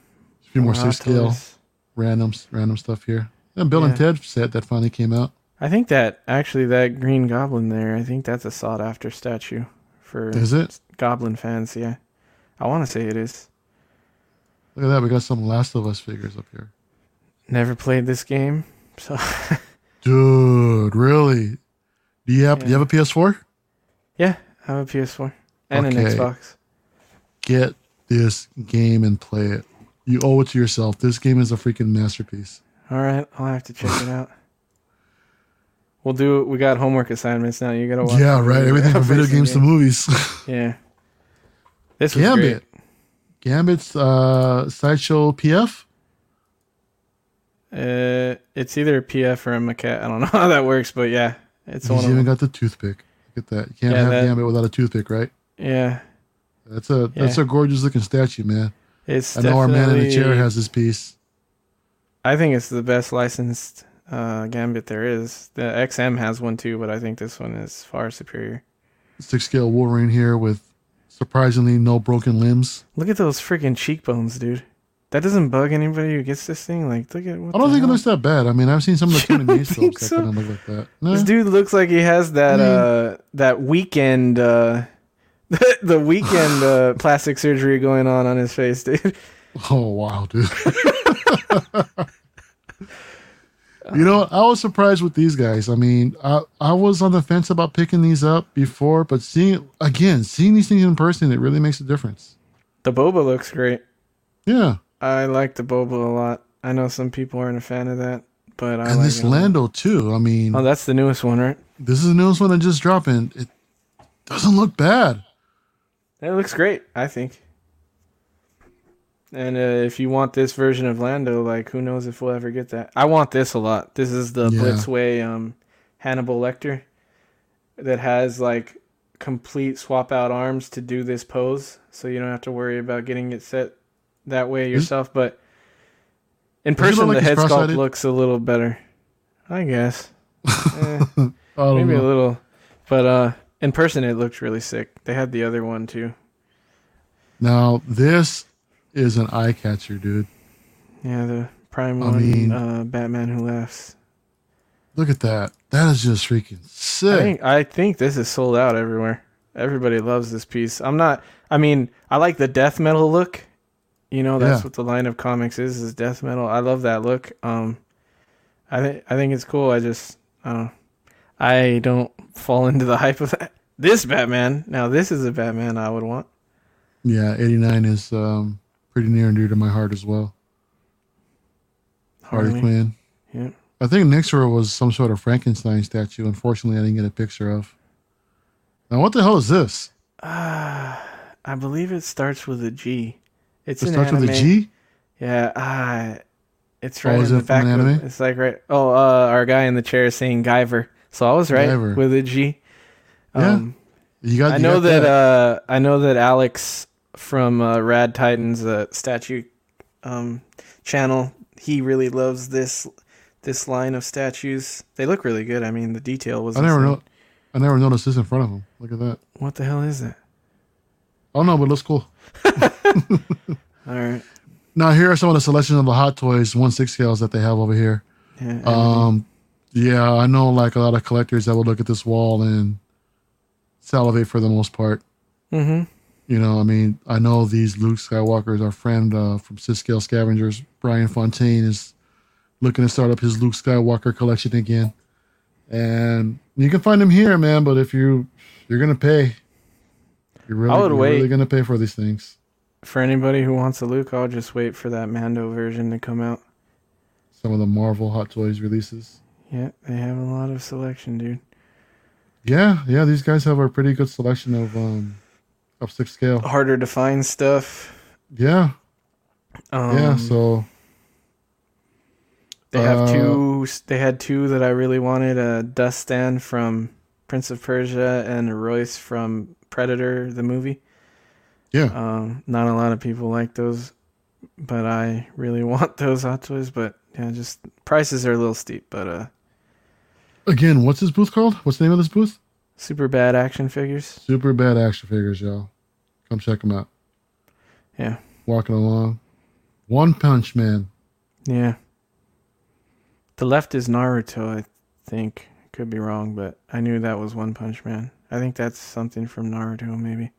A few more Hot six scale Toys. random random stuff here. And Bill and Ted set that finally came out. I think that actually that Green Goblin there, I think that's a sought after statue for Is it? Goblin fans. Yeah, I want to say it is. Look at that. We got some Last of Us figures up here. Never played this game, so [LAUGHS] Dude, really? Do you have do you have a PS4? yeah, I have a PS4 and an Xbox. Get this game and play it. You owe it to yourself. This game is a freaking masterpiece. All right, I'll have to check it out. We'll do. We got homework assignments now. You gotta watch. yeah, right. Everything from [LAUGHS] video games to movies. [LAUGHS] Yeah. This was Gambit. great. Gambit's uh, Sideshow PF. Uh, it's either a PF or a maquette. I don't [LAUGHS] know how that works, but yeah, it's He's one of even got the toothpick. Look at that. You can't Yeah, have that- Gambit without a toothpick, right? Yeah, That's a that's Yeah. a gorgeous looking statue, man. it's. I know our man in the chair has this piece. I think it's the best licensed uh, Gambit there is. The XM has one too, but I think this one is far superior. Six scale Wolverine here with surprisingly no broken limbs. Look at those freaking cheekbones, dude. That doesn't bug anybody who gets this thing. Like, look at what I don't think it looks that bad. I mean, I've seen some of the [LAUGHS] You Tony don't Mace think films that kind of look like that. Nah. This dude looks like he has that uh that Weeknd uh [LAUGHS] the Weeknd uh [LAUGHS] plastic surgery going on on his face, dude. Oh wow, dude. you know, I was surprised with these guys. I mean, I I was on the fence about picking these up before, but seeing again, seeing these things in person, it really makes a difference. The boba looks great. Yeah, I like the boba a lot. I know some people aren't a fan of that, but I and like this it a lot. Lando too. I mean, Oh, that's the newest one, right? this is the newest one that just dropped, and it doesn't look bad. It looks great, I think. And uh, if you want this version of Lando, like who knows if we'll ever get that? I want this a lot. This is the Yeah. Blitzway um, Hannibal Lecter that has like complete swap out arms to do this pose, so you don't have to worry about getting it set that way yourself. But in person, like the head sculpt looks a little better, I guess. Eh. [LAUGHS] I Maybe a little, but uh, in person it looked really sick. They had the other one too. Now this is an eye catcher, dude. Yeah, the prime I one, mean- uh, Batman Who Laughs. Look at that. That is just freaking I sick. think I think this is sold out everywhere. Everybody loves this piece. I'm not. I mean, I like the death metal look. You know, that's Yeah. what the line of comics is. Is death metal. I love that look. Um, I think I think it's cool. I just I don't. I don't fall [LAUGHS] into the hype of that. This Batman. Now this is a Batman I would want. Yeah, 89 is um, pretty near and dear to my heart as well. Harley, Harley. Quinn. Yeah. I think next to her was some sort of Frankenstein statue. Unfortunately, I didn't get a picture of. Now, what the hell is this? Ah, I believe it starts with a G. It's It starts anime. with a G? Yeah, ah, it's Oh, right is in the back. an Of, anime? it's like right. Oh, uh, our guy in the chair is saying Guyver, so I was right Guyver. with a G. Yeah, Um, You got. I you know got that. Uh, I know that Alex from uh, Rad Titans uh, statue um, channel. He really loves this this line of statues. They look really good. I mean, the detail was. I never know. I never noticed this in front of him. Look at that. What the hell is that? Oh no, but it looks cool. All right. Now here are some of the selection of the Hot Toys one six scales that they have over here. Yeah. Um, yeah, I know like a lot of collectors that will look at this wall and salivate for the most part. mm-hmm. You know, I mean, I know these Luke Skywalkers. Our friend uh, from Six Scale Scavengers, Brian Fontaine, is looking to start up his Luke Skywalker collection again, and you can find him here, man. But if you you're gonna pay, you're really, I would wait. really gonna pay for these things. For anybody who wants a Luke, I'll just wait for that Mando version to come out. Some of the Marvel Hot Toys releases. Yeah, they have a lot of selection, dude. Yeah, yeah, these guys have a pretty good selection of um of six scale. Harder to find stuff. Yeah, Um, yeah. So They have Uh, two. They had two that I really wanted: a Dastan from Prince of Persia and a Royce from Predator, the movie. yeah, Um, not a lot of people like those, but I really [LAUGHS] want those Hot Toys. But yeah, just prices are a little steep. But uh, again, what's this booth called? What's the name of this booth? super bad action figures. Super bad action figures, y'all. Come check them out. Yeah, Walking along, One Punch Man. yeah. The left is Naruto, I think. Could be wrong, but I knew that was One Punch Man. I think that's something from Naruto, maybe.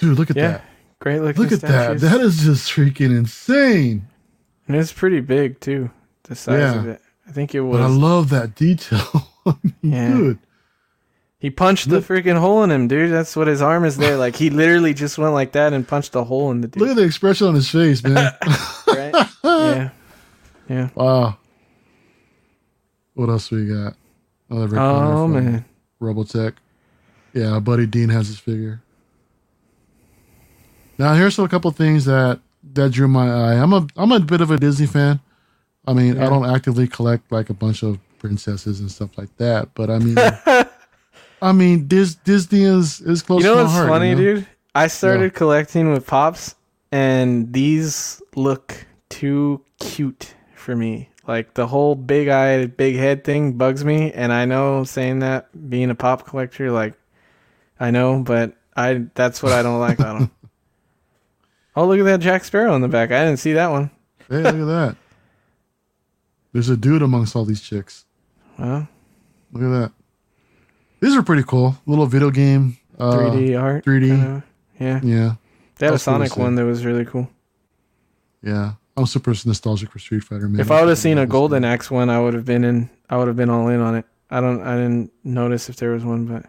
Dude, look at Yeah, that. Great looking. Look at that. That is just freaking insane. And it's pretty big too. The size Yeah. of it. I think it was. But I love that detail. [LAUGHS] I mean, Yeah. Dude, he punched the freaking hole in him, dude. That's what his arm is there. Like he literally just went like that and punched a hole in the dude. look at the expression on his face, man. [LAUGHS] [LAUGHS] right? yeah. Yeah. wow. What else we got? Another Rick Hunter Oh from man. Robotech. Yeah, buddy Dean has his figure. Now here's a couple things that that drew my eye. I'm a I'm a bit of a Disney fan. I mean, I don't actively collect like a bunch of princesses and stuff like that, but I mean, [LAUGHS] I mean, Dis, Disney is is close You know to my what's heart. funny, you know? dude? I started collecting with pops, and these look too cute for me. Like the whole big eye, big head thing bugs me, and I know saying that being a pop collector, like I know, but I that's what I don't like about them. [LAUGHS] Oh, look at that Jack Sparrow in the back. I didn't see that one. Hey, look at that. There's a dude amongst all these chicks. Well, Look at that. These are pretty cool. Little video game. Uh, 3D art. 3D. kinda. Yeah. Yeah, They had a That's cool to Sonic one that was really cool. yeah. I'm super nostalgic for Street Fighter, man. If I would have seen a Golden. Axe one, I would have been in. I would have been all in on it. I don't. I didn't notice if there was one, but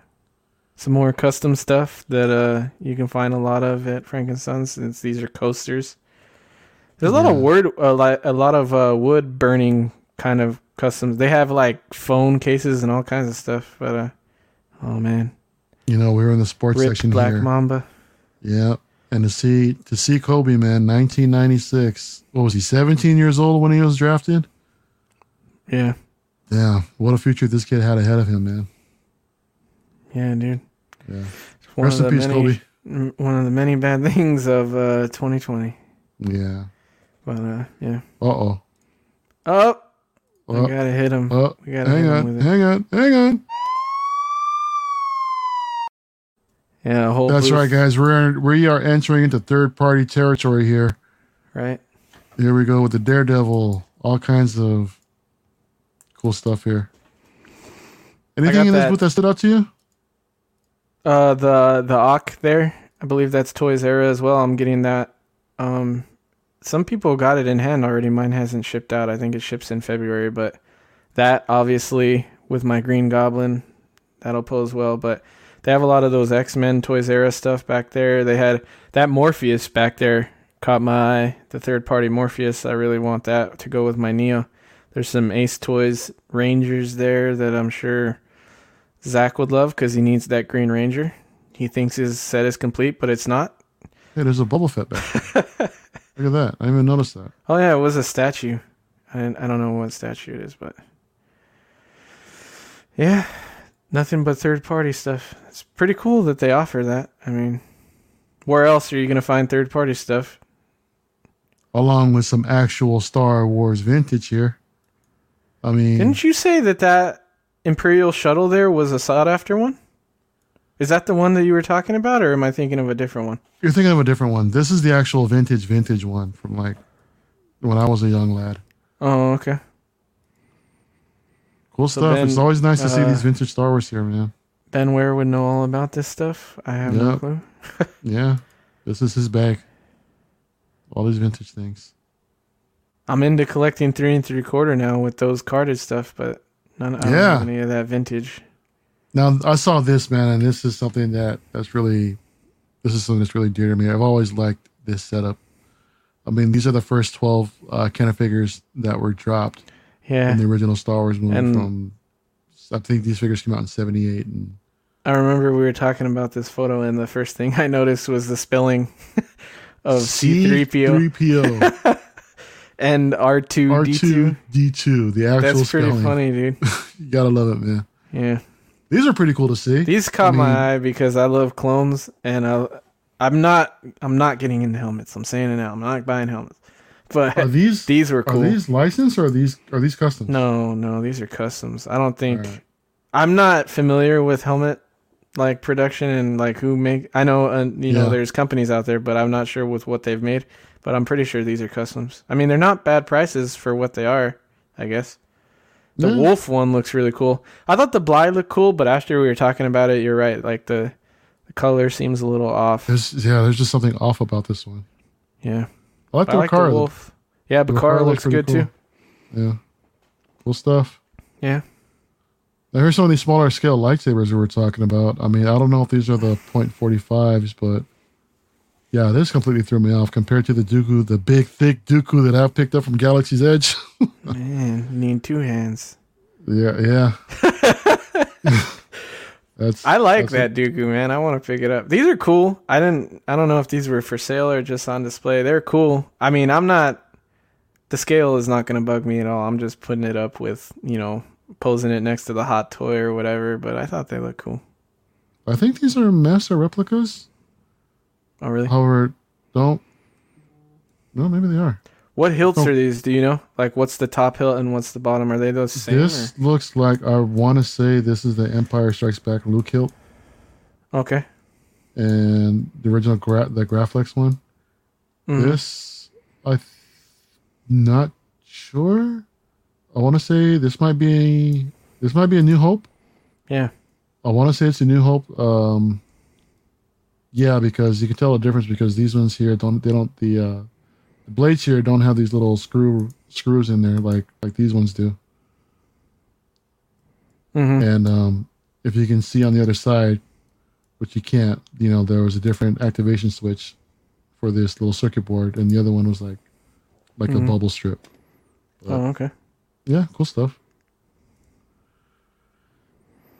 some more custom stuff that uh you can find a lot of at Frank and Sons. Since these are coasters. There's a lot of word, a lot, a lot of uh, wood burning kind of customs. They have like phone cases and all kinds of stuff. But uh, oh man, You know, we were in the sports ripped section Black here. Mamba. Yeah. And to see to see Kobe, man, 1996. What was he? 17 years old when he was drafted. Yeah, Yeah. What a future this kid had ahead of him, man. yeah, dude. Yeah. One Rest of in the peace, many, Kobe. [LAUGHS] One of the many bad things of uh 2020. Yeah. But uh, yeah. Uh oh. Oh, Oh, we gotta hit him. oh. we gotta Hang hit him on. with it. Hang on. Hang on. Yeah, a whole That's booth, right, guys. We're we are entering into third party territory here. Right. Here we go with the Daredevil. All kinds of cool stuff here. Anything in this that- booth that stood out to you? Uh, the the Ock there. I believe that's Toys Era as well. I'm getting that. Um, some people got it in hand already. Mine hasn't shipped out. I think it ships in February, but that obviously with my Green Goblin, that'll pose well. But they have a lot of those X Men Toys Era stuff back there. They had that Morpheus back there caught my eye. The third party Morpheus. I really want that to go with my Neo. There's some Ace Toys Rangers there that I'm sure Zach would love because he needs that Green Ranger. He thinks his set is complete, but it's not. Hey, there's a Boba Fett back there. [LAUGHS] Look at that. I didn't even notice that. Oh yeah, it was a statue. I I don't know what statue it is, but yeah, nothing but third party stuff. It's pretty cool that they offer that. I mean, where else are you gonna find third party stuff? Along with some actual Star Wars vintage here. I mean, Didn't you say that that Imperial shuttle there was a sought after one? Is that the one that you were talking about, or am I thinking of a different one? You're thinking of a different one. This is the actual vintage, vintage one from like when I was a young lad. Oh, okay. Cool So stuff. Ben, it's always nice to see uh, these vintage Star Wars here, man. Ben Ware would know all about this stuff. I have no clue. [LAUGHS] Yeah, this is his bag. All these vintage things. I'm into collecting three and three quarter now with those carded stuff, but none. I don't Yeah. have any of that vintage. Now I saw this man, and this is something that that's really, this is something that's really dear to me. I've always liked this setup. I mean, these are the first twelve uh, Kenner figures that were dropped Yeah, in the original Star Wars movie. And- from I think these figures came out in '78, and I remember we were talking about this photo, and the first thing I noticed was the spelling [LAUGHS] of C3PO C3PO, [LAUGHS] and R2D2. R2D2, the actual That's pretty spelling. funny, dude. [LAUGHS] You gotta love it, man. Yeah. These are pretty cool to see. These caught I my eye because I love clones, and I, I'm not, I'm not getting into helmets. I'm saying it now. I'm not buying helmets, but Are these [LAUGHS] these were cool. Are these licensed or are these are these custom? No, no, these are customs. I don't think Alright. I'm not familiar with helmet like production and like who make. I know, uh, you know, there's companies out there, but I'm not sure with what they've made. But I'm pretty sure these are customs. I mean, they're not bad prices for what they are. I guess the Yeah. wolf one looks really cool. I thought the Bly looked cool, but after we were talking about it, you're right. Like the the color seems a little off. There's yeah, there's just something off about this one. Yeah, I like I the like the wolf. Yeah, The Bacara looks looks good pretty too. Yeah, cool stuff. Yeah. Now here's some of these smaller scale lightsabers we were talking about. I mean, I don't know if these are the .45s, but yeah, this completely threw me off compared to the Dooku, the big thick Dooku that I've picked up from Galaxy's Edge. [LAUGHS] Man, you need two hands. yeah, yeah. [LAUGHS] that's I like that's that Dooku, man. I want to pick it up. These are cool. I didn't. I don't know if these were for sale or just on display. They're cool. I mean, I'm not. The scale is not going to bug me at all. I'm just putting it up with you know posing it next to the hot toy or whatever. But I thought they looked cool. I think these are master replicas. Oh really? However, don't. No, maybe they are. What hilts oh. are these? Do you know? Like, what's the top hilt and what's the bottom? Are they those same? This looks like I want to say this is the Empire Strikes Back Luke hilt? Okay. and the original gra- the Graflex one. Mhm. This I th- not sure. I want to say this might be this might be a New Hope. Yeah. I want to say it's a New Hope. Um, yeah, because you can tell the difference because these ones here don't they don't the uh, the blades here don't have these little screw screws in there like like these ones do. hmm And um, if you can see on the other side, which you can't, you know, there was a different activation switch for this little circuit board, and the other one was like like Mhm. a bubble strip. Oh, okay. Yeah, cool stuff.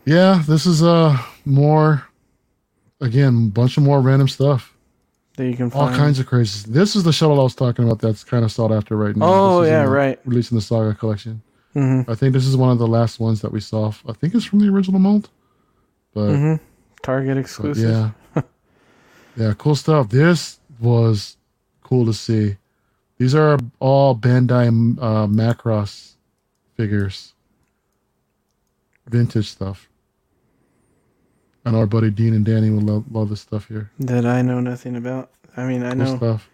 Yeah, this is uh more again, bunch of more random stuff. That you can find. All kinds of crazy. This is the shuttle I was talking about that's kind of sought after right now. Oh yeah, right. Releasing the Saga collection. hmm I think this is one of the last ones that we saw. I think it's from the original mold. But hmm Target But exclusive. yeah. [LAUGHS] yeah, cool stuff. This was cool to see. These are all Bandai uh, Macross figures. Vintage stuff. I know our buddy Dean and Danny would love, love this stuff here. That I know nothing about. I mean, I Cool know. stuff.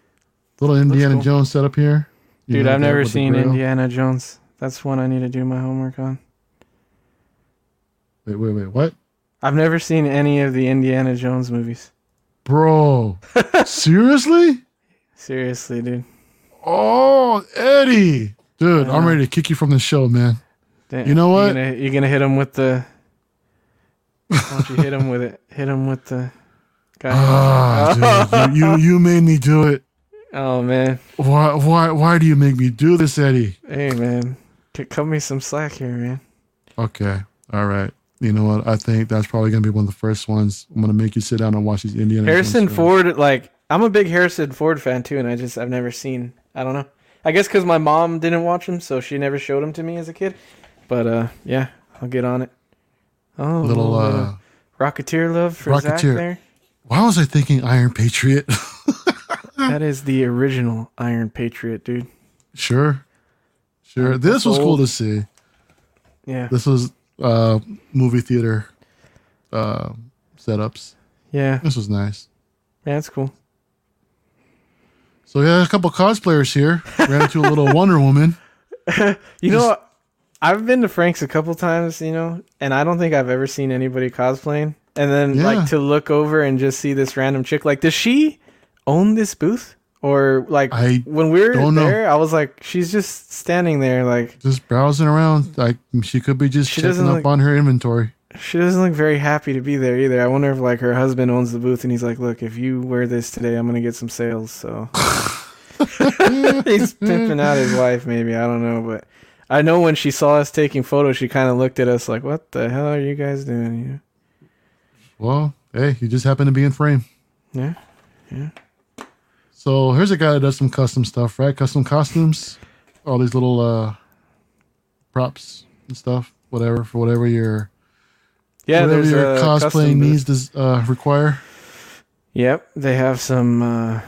Little Indiana cool. Jones setup here. You Dude, I've never seen. Indiana Jones. That's one I need to do my homework on. Wait, wait, wait. What? I've never seen any of the Indiana Jones movies. Bro. [LAUGHS] Seriously? Seriously, dude. Oh, Eddie. Dude, I'm ready to kick you from the show, man. Damn. You know what? You're gonna, you're gonna hit him with the. Why don't you hit him with it? Hit him with the. Guy. Ah, dude, you, you made me do it. oh man. Why why why do you make me do this, Eddie? Hey man. Cut me some slack here, man. Okay, all right. You know what? I think that's probably gonna be one of the first ones. I'm gonna make you sit down and watch these Indiana. Harrison Ford, like I'm a big Harrison Ford fan too, and I just I've never seen. I don't know. I guess because my mom didn't watch him, so she never showed him to me as a kid. But uh, yeah, I'll get on it. Oh, Little little uh, Rocketeer love for Zach Rocketeer. there. why was I thinking Iron Patriot? [LAUGHS] That is the original Iron Patriot, dude. sure, sure. This was cool to see. Yeah. This was uh movie theater uh setups. Yeah, This was nice. yeah, that's cool. So we had a couple cosplayers here. Ran into a little [LAUGHS] Wonder Woman. You know, I've been to Frank's a couple times, you know, and I don't think I've ever seen anybody cosplaying. And then Yeah. like to look over and just see this random chick. Like, does she own this booth? Or like I when we were don't know. there, I was like, she's just standing there, like Just browsing around. Like she could be just checking up look- on her inventory. she doesn't look very happy to be there either. I wonder if like her husband owns the booth and he's like, look, if you wear this today, I'm gonna get some sales. So [LAUGHS] [LAUGHS] he's pimping out his wife, maybe I don't know, but I know when she saw us taking photos, she kind of looked at us like, "What the hell are you guys doing?" here?" Well, hey, you just happen to be in frame. Yeah. Yeah. So here's a guy that does some custom stuff, right? Custom costumes, all these little uh props and stuff, whatever for whatever your Yeah, whatever there's your a cosplay needs to uh, require. Yep, they have some, uh,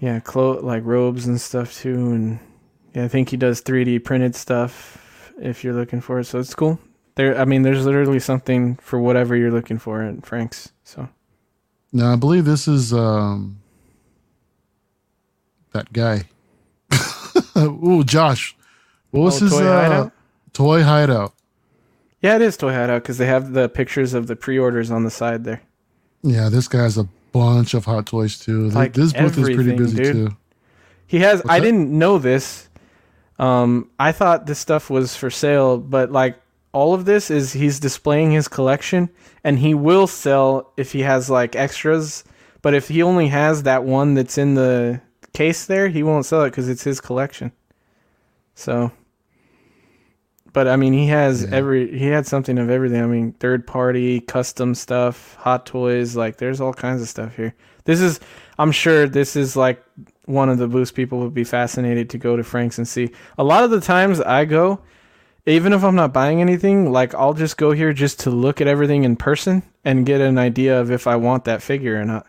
yeah, clo- like robes and stuff too, and yeah, I think he does 3D printed stuff if you're looking for it. So it's cool. There, I mean, there's literally something for whatever you're looking for at Frank's. So Now I believe this is um that guy. [LAUGHS] Ooh, Josh. What was Oh, his Toy uh, Hideout? toy hideout? yeah, it is Toy Hideout because they have the pictures of the pre-orders on the side there. Yeah, this guy has a bunch of hot toys too. Like this booth is pretty busy dude. too. He has. What's I that? didn't know this. Um, I thought this stuff was for sale, but like all of this is he's displaying his collection, and he will sell if he has like extras. But if he only has that one that's in the case there, he won't sell it because it's his collection. So. But I mean, he has Yeah. every. He had something of everything. I mean, third party, custom stuff, hot toys. Like, there's all kinds of stuff here. This is. I'm sure this is like one of the boost people would be fascinated to go to Frank's and see. A lot of the times I go, even if I'm not buying anything, like I'll just go here just to look at everything in person and get an idea of if I want that figure or not.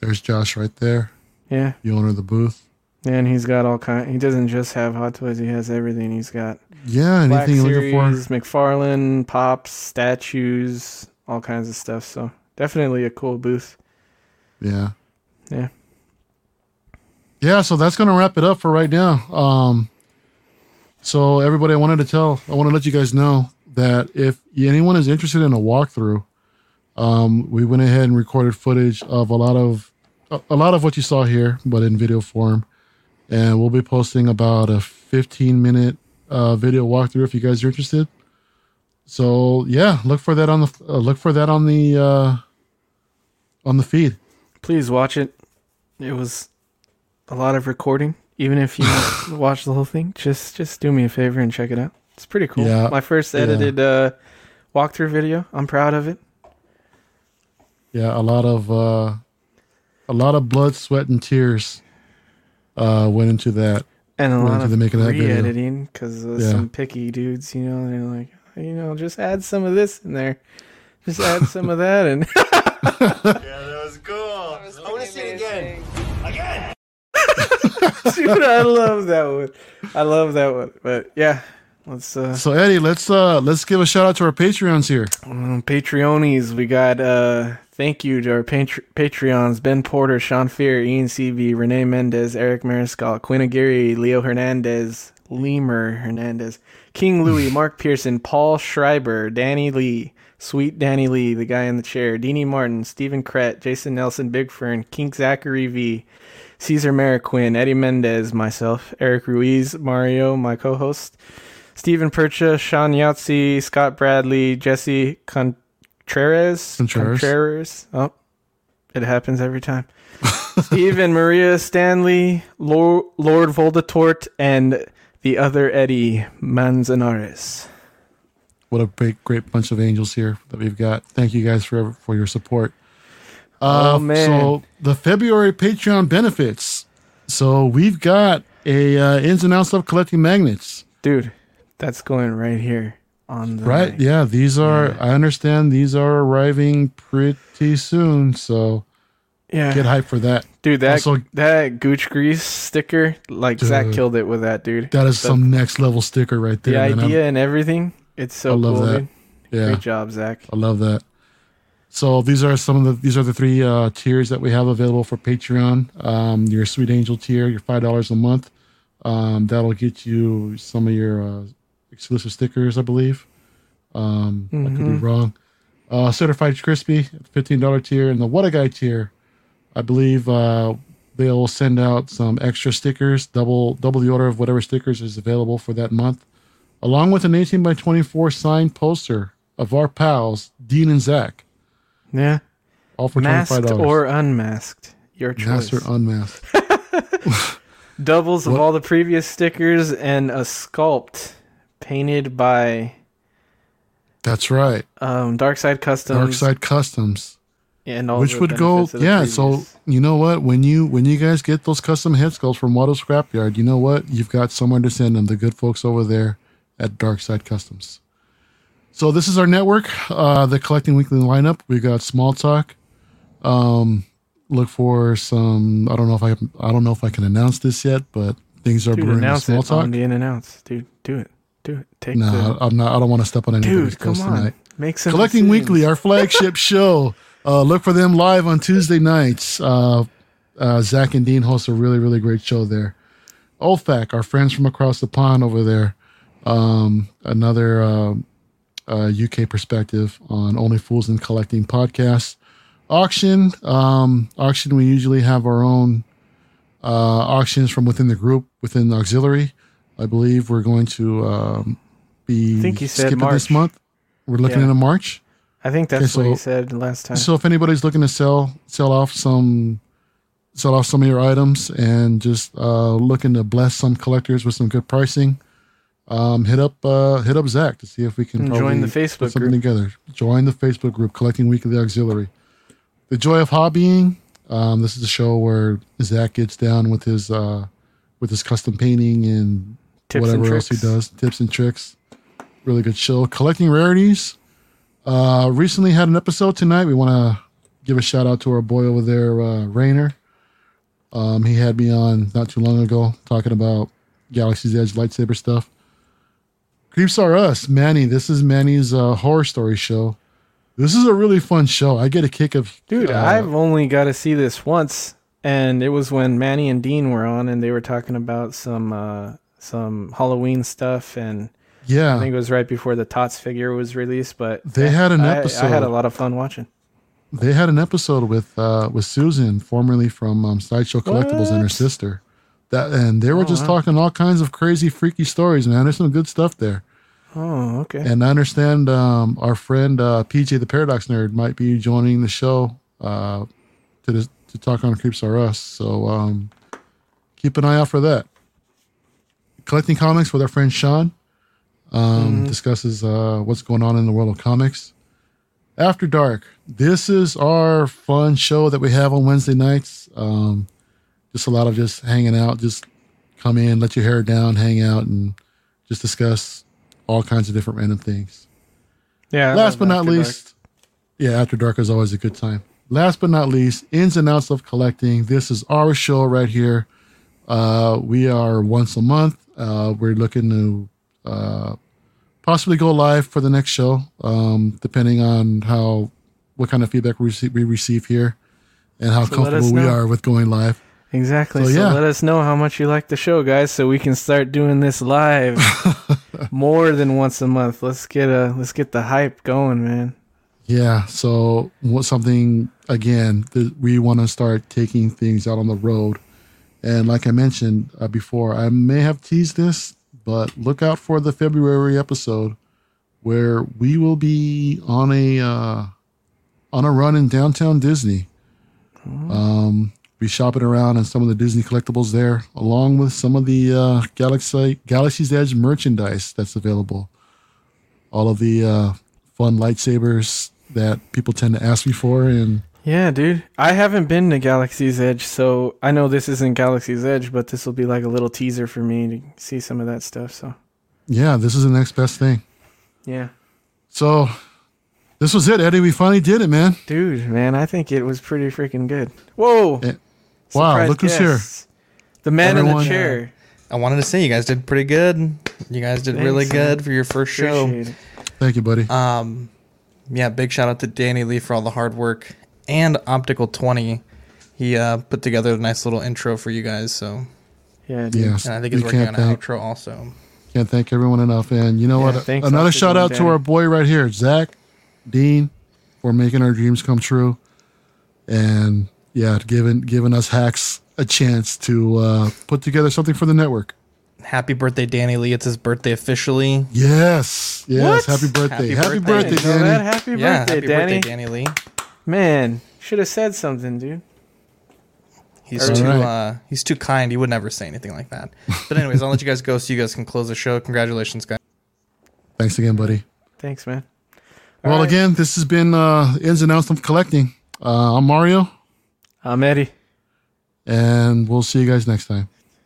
There's Josh right there, Yeah. the owner of the booth. And he's got all kind. He doesn't just have Hot Toys. He has everything. He's got Yeah, Black anything you're looking Series, McFarlane, pops, statues, all kinds of stuff. So definitely a cool booth. Yeah. Yeah. Yeah, so that's gonna wrap it up for right now. Um so everybody I wanted to tell I want to let you guys know that if anyone is interested in a walkthrough, um, we went ahead and recorded footage of a lot of a, lot of what you saw here, but in video form. And we'll be posting about a 15 minute uh, video walkthrough if you guys are interested. So yeah, look for that on the uh, look for that on the uh, on the feed. Please watch it. It was a lot of recording. Even if you [LAUGHS] watch the whole thing, just just do me a favor and check it out. It's pretty cool. Yeah, My first yeah. edited uh, walkthrough video. I'm proud of it. Yeah, a lot of uh, a lot of blood, sweat, and tears uh, went into that. And a lot of the making of that video. re-editing because Yeah. some picky dudes, you know, they're like, you know, just add some of this in there, just add [LAUGHS] some of that, and [LAUGHS] yeah, that was cool. That was I want to see it again. again. [LAUGHS] dude, I love that one. I love that one. But yeah, let's uh, So Eddie, let's uh, let's give a shout out to our Patreons here. Um, Patreonies, we got uh thank you to our Patre- Patreons Ben Porter, Sean Fear, Ian CB, Renee Mendez, Eric Mariscal, Quinn Aguirre, Leo Hernandez, Lemur Hernandez, King Louis, Mark Pearson, Paul Schreiber, Danny Lee, Sweet Danny Lee, the guy in the chair, Deanie Martin, Stephen Krett, Jason Nelson, Big Fern, King Zachary V, Caesar Mariquin, Eddie Mendez, myself, Eric Ruiz, Mario, my co-host, Stephen Percha, Sean Yahtzee, Scott Bradley, Jesse Contreras. Contreras. Contreras. Oh, it happens every time. [LAUGHS] Stephen Maria Stanley, Lord, Lord Voldemort, and the other Eddie Manzanares. What a great, great bunch of angels here that we've got. Thank you guys for for your support. Uh, Oh, man. So the February Patreon benefits. So we've got a uh, ins and outs of collecting magnets. Dude, that's going right here on the Right? Yeah, these are. I understand these are arriving pretty soon. So Yeah. get hyped for that. Dude, that Also- that Gooch Grease sticker, like Zach killed it with that, dude. That is The- some next level sticker right the there. man. I'm- idea and everything. It's so I love cool, that. dude. Yeah, Great job, Zach. I love that. So these are some of the these are the three uh, tiers that we have available for Patreon. Um, your Sweet Angel tier, your five dollars a month. Um, that'll get you some of your uh, exclusive stickers, I believe. Um, I could be wrong. Uh, Certified Crispy, fifteen dollar tier, and the What a Guy tier. I believe uh, they'll send out some extra stickers, double double the order of whatever stickers is available for that month, along with an eighteen by twenty four signed poster of our pals Dean and Zach, Yeah. all for twenty five Masked dollars. or unmasked. Your choice. Masked or unmasked. [LAUGHS] Doubles of all the previous stickers and a sculpt painted by That's right. um, Dark Side Customs. Dark Side Customs, and all which would go benefits of the yeah. So you know what? When you when you guys get those custom head sculpts from Watto Scrapyard, you know what? You've got somewhere to send them. The good folks over there at Dark Side Customs. So this is our network, uh, the collecting weekly lineup. We got Small Talk. Um, look for some. I don't know if I I don't know if I can announce this yet, but things are dude, brewing. announce Small it Talk. on the in and outs, dude. Do it, do it. Take No, the I'm not. I don't want to step on anybody's toes on, tonight. make some Collecting decisions. Weekly, our flagship [LAUGHS] show. Uh, look for them live on Tuesday nights. Uh, uh, Zach and Dean host a really, really great show there. Olfac, our friends from across the pond over there. Um, another um uh, UK perspective on Only Fools and Collecting podcasts. Auction, um, auction. We usually have our own uh, auctions from within the group, within the auxiliary. I believe we're going to um, be I think you said skipping this March. month. We're looking Yeah. into March. I think that's Okay, what so- said last time. So if anybody's looking to sell sell off some sell off some of your items and just uh, looking to bless some collectors with some good pricing, um, hit up uh, hit up Zach to see if we can join the put Facebook something group. together. Join the Facebook group, Collecting Weekly Auxiliary. The Joy of Hobbying. Um, this is a show where Zach gets down with his uh, with his custom painting and Tips whatever and else he does, tips and tricks. Really good show. Collecting rarities. Uh, recently had an episode tonight. We want to give a shout out to our boy over there, uh, Rainer. Um, he had me on not too long ago talking about Galaxy's Edge lightsaber stuff. Creeps are us, Manny. This is Manny's uh, horror story show. This is a really fun show. I get a kick of Dude, uh, I've only got to see this once, and it was when Manny and Dean were on, and they were talking about some uh, some Halloween stuff, and I think it was right before the Tots figure was released. But They had an I- I had a lot of fun watching. They had an episode with uh, with Susan, formerly from um, Sideshow Collectibles, and her sister. That and they were Oh, just wow. talking all kinds of crazy, freaky stories. Man, there's some good stuff there. Oh, okay. And I understand um, our friend uh, PJ the Paradox Nerd might be joining the show uh, to this, to talk on Creeps Are Us. So um, keep an eye out for that. Collecting comics with our friend Sean um, discusses uh, what's going on in the world of comics. After Dark. This is our fun show that we have on Wednesday nights. Um, just a lot of just hanging out, just come in, let your hair down, hang out, and just discuss all kinds of different random things. yeah. Last but not Dark. least, yeah, After Dark is always a good time. Last but not least, ins and outs of collecting. This is our show right here. Uh, we are once a month. Uh, we're looking to uh, possibly go live for the next show, um, depending on how what kind of feedback we receive, we receive here and how So comfortable we are with going live. Exactly. So, So, yeah. let us know how much you like the show, guys, so we can start doing this live [LAUGHS] more than once a month. Let's get a let's get the hype going, man. Yeah. So what something again that we want to start taking things out on the road, and like I mentioned uh, before, I may have teased this, but look out for the February episode where we will be on a uh, on a run in downtown Disney. Um, be shopping around and some of the Disney collectibles there, along with some of the uh, Galaxy Galaxy's Edge merchandise that's available. All of the uh, fun lightsabers that people tend to ask me for, and Yeah, dude. I haven't been to Galaxy's Edge, so I know this isn't Galaxy's Edge, but this will be like a little teaser for me to see some of that stuff. So yeah, this is the next best thing. yeah, So this was it, Eddie. We finally did it, man. dude, man, I think it was pretty freaking good. Whoa! Eh, wow, Surprise look who's here. The man Everyone, in the uh, chair. I wanted to say you guys did pretty good. You guys did really Thanks, man. good for your first show. Appreciate it. Thank you, buddy. Um, yeah, big shout out to Danny Lee for all the hard work and Optical 20. He uh, put together a nice little intro for you guys. So, Yeah, dude. Yes, and I think we he's working on an thank, outro also. can't thank everyone enough. And you know Yeah, what? thanks, Another Optical shout out and to our boy right here, Zach Dean, for making our dreams come true, and yeah, giving giving us hacks a chance to uh, put together something for the network. Happy birthday, Danny Lee. It's his birthday officially. Yes, yes. What? Happy birthday, Happy happy, birthday. birthday, Didn't know that. Danny. Happy yeah, birthday, happy Danny. birthday, Danny Lee. Man, should have said something, dude. He's All too right. uh, he's too kind. He would never say anything like that. But anyways, I'll let you guys go so you guys can close the show. Congratulations, guys. Thanks again, buddy. Thanks, man. All well, right. again, this has been uh, ins and outs of collecting. Uh, I'm Mario, I'm Eddie. and we'll see you guys next time.